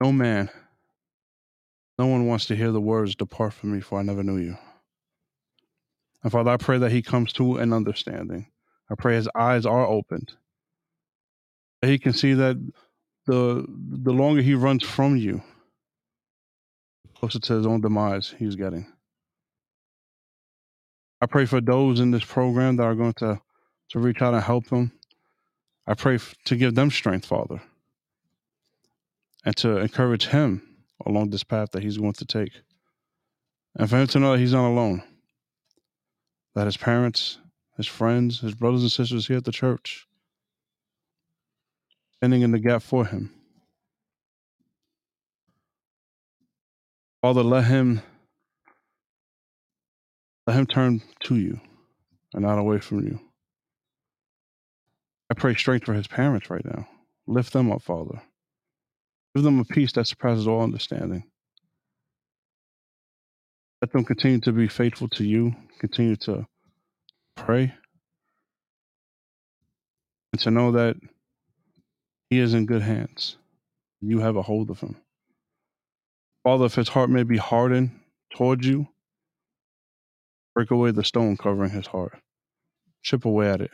No man, no one wants to hear the words, Depart from me, for I never knew you. And Father, I pray that he comes to an understanding. I pray his eyes are opened. That he can see that the the longer he runs from you, closer to his own demise he's getting. I pray for those in this program that are going to, to reach out and help him. I pray to give them strength, Father, and to encourage him along this path that he's going to take. And for him to know that he's not alone, that his parents, his friends, his brothers and sisters here at the church, standing in the gap for him. Father, let him let him turn to you and not away from you. I pray strength for his parents right now. Lift them up, Father. Give them a peace that surpasses all understanding. Let them continue to be faithful to you, continue to pray, and to know that he is in good hands. You have a hold of him. Father, if his heart may be hardened toward you, break away the stone covering his heart. Chip away at it.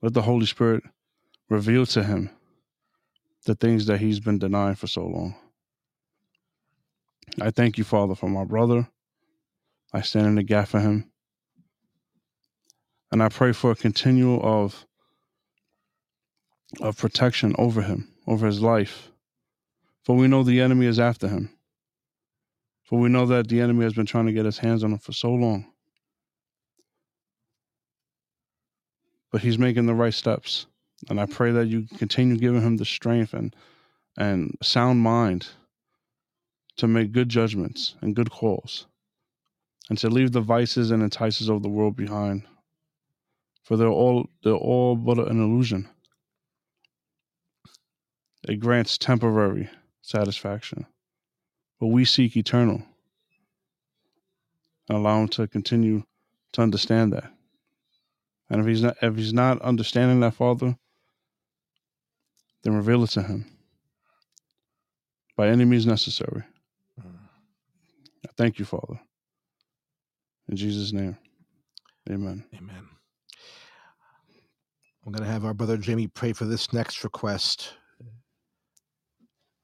Let the Holy Spirit reveal to him the things that he's been denying for so long. I thank you, Father, for my brother. I stand in the gap for him. And I pray for a continual of of protection over him, over his life. For we know the enemy is after him. For we know that the enemy has been trying to get his hands on him for so long. But he's making the right steps. And I mm-hmm. pray that you continue giving him the strength and and sound mind to make good judgments and good calls. And to leave the vices and entices of the world behind. For they're all they're all but an illusion. It grants temporary satisfaction. But we seek eternal. And allow him to continue to understand that. And if he's not if he's not understanding that, Father, then reveal it to him. By any means necessary. Mm. I thank you, Father. In Jesus' name. Amen. Amen. I'm going to have our brother Jamie pray for this next request.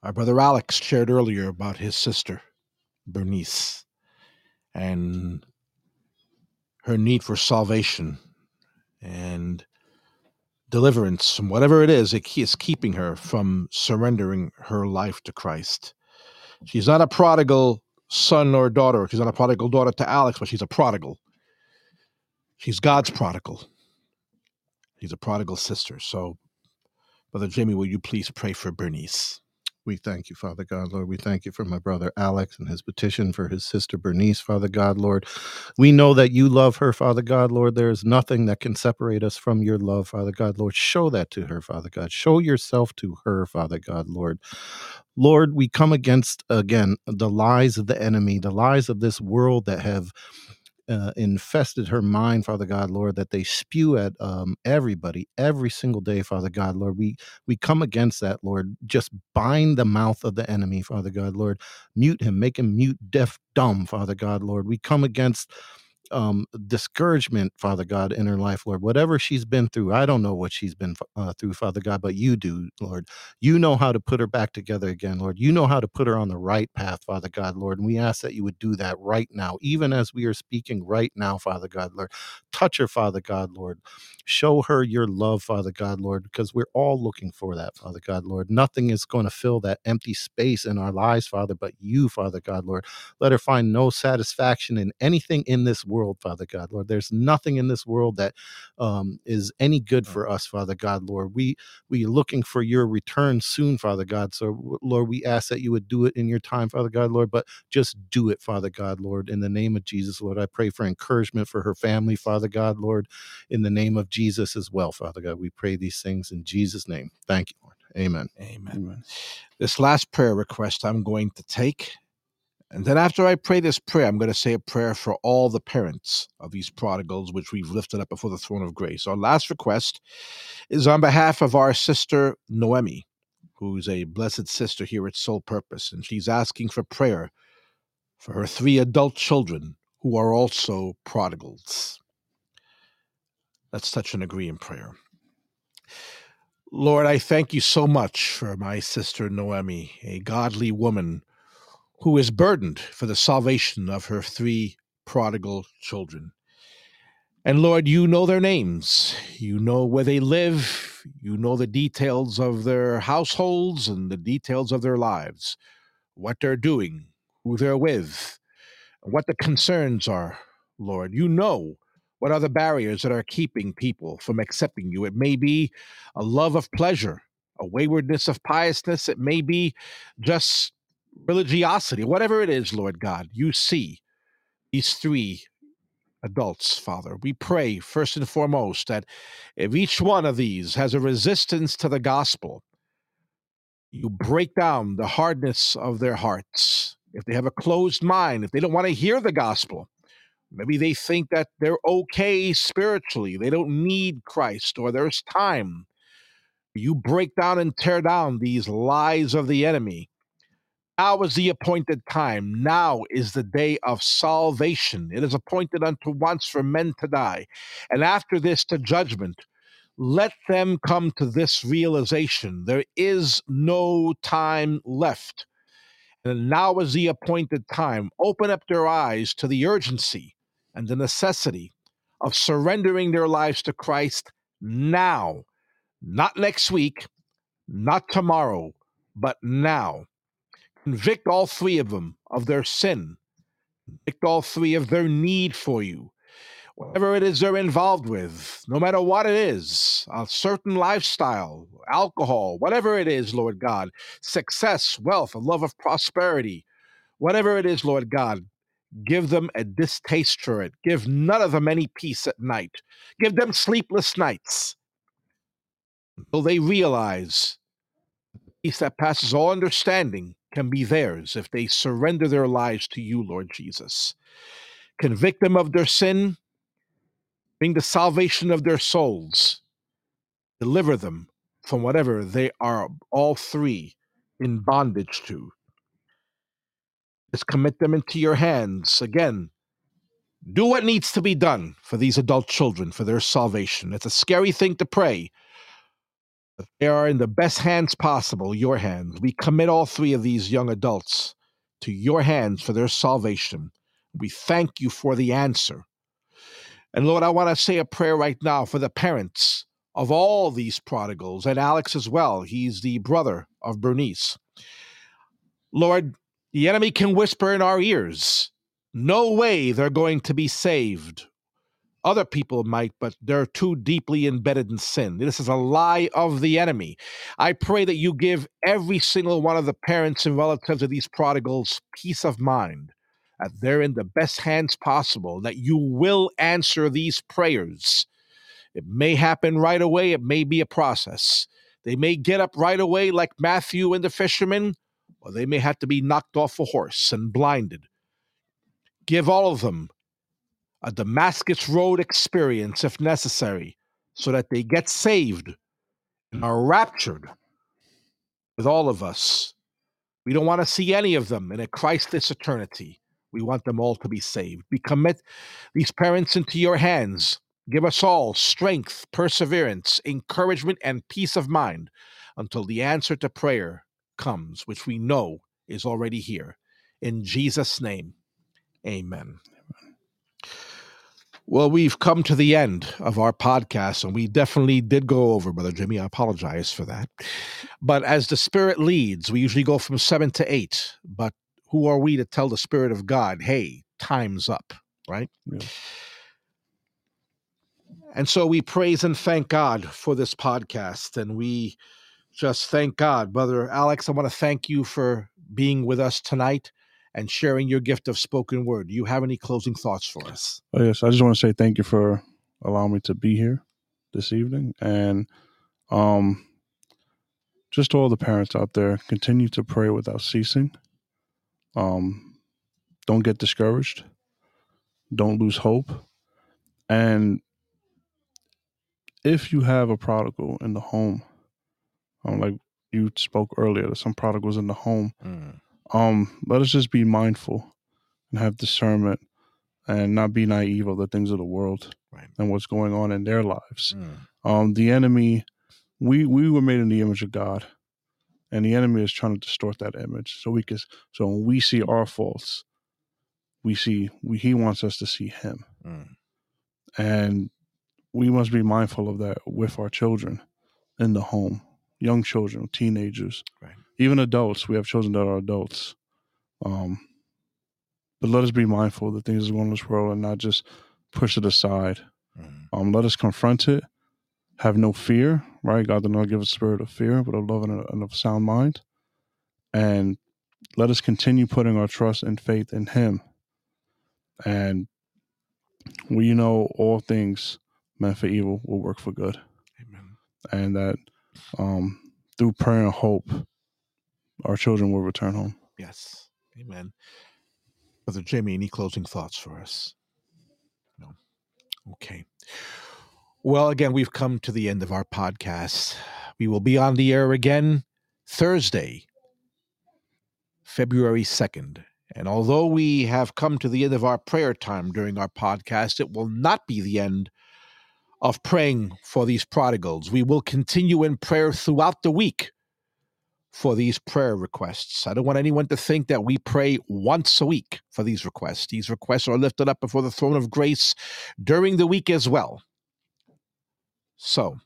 Our brother Alex shared earlier about his sister, Bernice, and her need for salvation and deliverance from whatever it is that is keeping her from surrendering her life to Christ. She's not a prodigal son or daughter. She's not a prodigal daughter to Alex, but she's a prodigal. She's God's prodigal. She's a prodigal sister. So, Brother Jamie, will you please pray for Bernice? We thank you, Father God, Lord. We thank you for my brother Alex and his petition for his sister Bernice, Father God, Lord. We know that you love her, Father God, Lord. There is nothing that can separate us from your love, Father God, Lord. Show that to her, Father God. Show yourself to her, Father God, Lord. Lord, we come against, again, the lies of the enemy, the lies of this world that have uh, infested her mind, Father God, Lord, that they spew at um, everybody every single day, Father God, Lord. We we come against that, Lord. Just bind the mouth of the enemy, Father God, Lord. Mute him, make him mute, deaf, dumb, Father God, Lord. We come against um, discouragement, Father God, in her life, Lord. Whatever she's been through, I don't know what she's been uh, through, Father God, but you do, Lord. You know how to put her back together again, Lord. You know how to put her on the right path, Father God, Lord. And we ask that you would do that right now, even as we are speaking right now, Father God, Lord. Touch her, Father God, Lord. Show her your love, Father God, Lord, because we're all looking for that, Father God, Lord. Nothing is going to fill that empty space in our lives, Father, but you, Father God, Lord. Let her find no satisfaction in anything in this world world, Father God, Lord. There's nothing in this world that um, is any Mm. good for us, Father God, Lord. We we are looking for your return soon, Father God. So, Lord, we ask that you would do it in your time, Father God, Lord. But just do it, Father God, Lord. In the name of Jesus, Lord, I pray for encouragement for her family, Father God, Lord. In the name of Jesus as well, Father God, we pray these things in Jesus' name. Thank you, Lord. Amen. Amen. Amen. This last prayer request I'm going to take. And then after I pray this prayer, I'm going to say a prayer for all the parents of these prodigals, which we've lifted up before the throne of grace. Our last request is on behalf of our sister Noemi, who's a blessed sister here at Soul Purpose. And she's asking for prayer for her three adult children who are also prodigals. Let's touch and agree in prayer. Lord, I thank you so much for my sister Noemi, a godly woman who is burdened for the salvation of her three prodigal children. And Lord, you know their names. You know where they live. You know the details of their households and the details of their lives, what they're doing, who they're with, what the concerns are, Lord. You know what are the barriers that are keeping people from accepting you. It may be a love of pleasure, a waywardness of piousness. It may be just religiosity, whatever it is, Lord God. You see these three adults, Father. We pray first and foremost that if each one of these has a resistance to the gospel, you break down the hardness of their hearts. If they have a closed mind, if they don't want to hear the gospel, maybe they think that they're okay spiritually, they don't need Christ, or there's time. You break down and tear down these lies of the enemy. Now is the appointed time. Now is the day of salvation. It is appointed unto once for men to die, and after this to judgment. Let them come to this realization. There is no time left. And now is the appointed time. Open up their eyes to the urgency and the necessity of surrendering their lives to Christ now, not next week, not tomorrow, but now. Convict all three of them of their sin. Convict all three of their need for you. Whatever it is they're involved with, no matter what it is, a certain lifestyle, alcohol, whatever it is, Lord God, success, wealth, a love of prosperity, whatever it is, Lord God, give them a distaste for it. Give none of them any peace at night. Give them sleepless nights until they realize peace that passes all understanding can be theirs if they surrender their lives to you, Lord Jesus. Convict them of their sin, bring the salvation of their souls, deliver them from whatever they are all three in bondage to. Just commit them into your hands. Again, do what needs to be done for these adult children for their salvation. It's a scary thing to pray. They are in the best hands possible, your hands. We commit all three of these young adults to your hands for their salvation. We thank you for the answer. And Lord, I want to say a prayer right now for the parents of all these prodigals and Alex as well. He's the brother of Bernice. Lord, the enemy can whisper in our ears, no way they're going to be saved. Other people might, but they're too deeply embedded in sin. This is a lie of the enemy. I pray that you give every single one of the parents and relatives of these prodigals peace of mind, that they're in the best hands possible, that you will answer these prayers. It may happen right away, it may be a process. They may get up right away, like Matthew and the fishermen, or they may have to be knocked off a horse and blinded. Give all of them a Damascus Road experience if necessary, so that they get saved and are raptured with all of us. We don't want to see any of them in a Christless eternity. We want them all to be saved. We commit these parents into your hands. Give us all strength, perseverance, encouragement, and peace of mind until the answer to prayer comes, which we know is already here. In Jesus' name, amen. Well, we've come to the end of our podcast, and we definitely did go over, Brother Jimmy. I apologize for that. But as the Spirit leads, we usually go from seven to eight. But who are we to tell the Spirit of God, hey, time's up? right? Yeah. And so we praise and thank God for this podcast. And we just thank God. Brother Alex, I want to thank you for being with us tonight and sharing your gift of spoken word. Do you have any closing thoughts for us? Oh, yes, I just want to say thank you for allowing me to be here this evening, and um, just to all the parents out there, continue to pray without ceasing. Um, don't get discouraged. Don't lose hope, and if you have a prodigal in the home, um, like you spoke earlier, that some prodigals in the home, um, let us just be mindful and have discernment and not be naive of the things of the world Right. and what's going on in their lives. Mm. Um, the enemy, we we were made in the image of God, and the enemy is trying to distort that image. So we can, so when we see our faults, we see we, he wants us to see him, Mm. and we must be mindful of that with our children in the home, young children, teenagers, Right. Even adults. We have children that are adults. Um, but let us be mindful of the things that go on in this world and not just push it aside. Mm. Um, let us confront it. Have no fear, right? God did not give us a spirit of fear, but of love and a, and of sound mind. And let us continue putting our trust and faith in Him. And we know all things meant for evil will work for good, Amen. and that um, through prayer and hope, our children will return home. Yes. Amen. Brother Jamie, any closing thoughts for us? No. Okay. Well, again, we've come to the end of our podcast. We will be on the air again Thursday, February 2nd. And although we have come to the end of our prayer time during our podcast, it will not be the end of praying for these prodigals. We will continue in prayer throughout the week for these prayer requests. I don't want anyone to think that we pray once a week for these requests. These requests are lifted up before the throne of grace during the week as well. So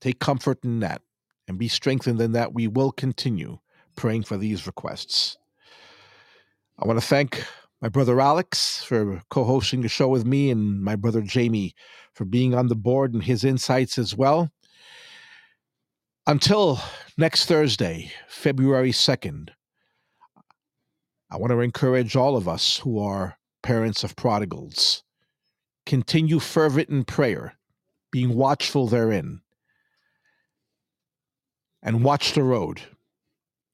take comfort in that and be strengthened in that. We will continue praying for these requests. I want to thank my brother Alex for co hosting the show with me and my brother Jamie for being on the board and his insights as well. Until next Thursday, February 2nd, I want to encourage all of us who are parents of prodigals. Continue fervent in prayer, being watchful therein, and watch the road.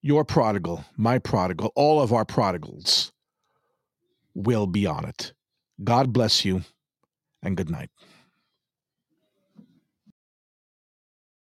Your prodigal, my prodigal, all of our prodigals will be on it. God bless you, and good night.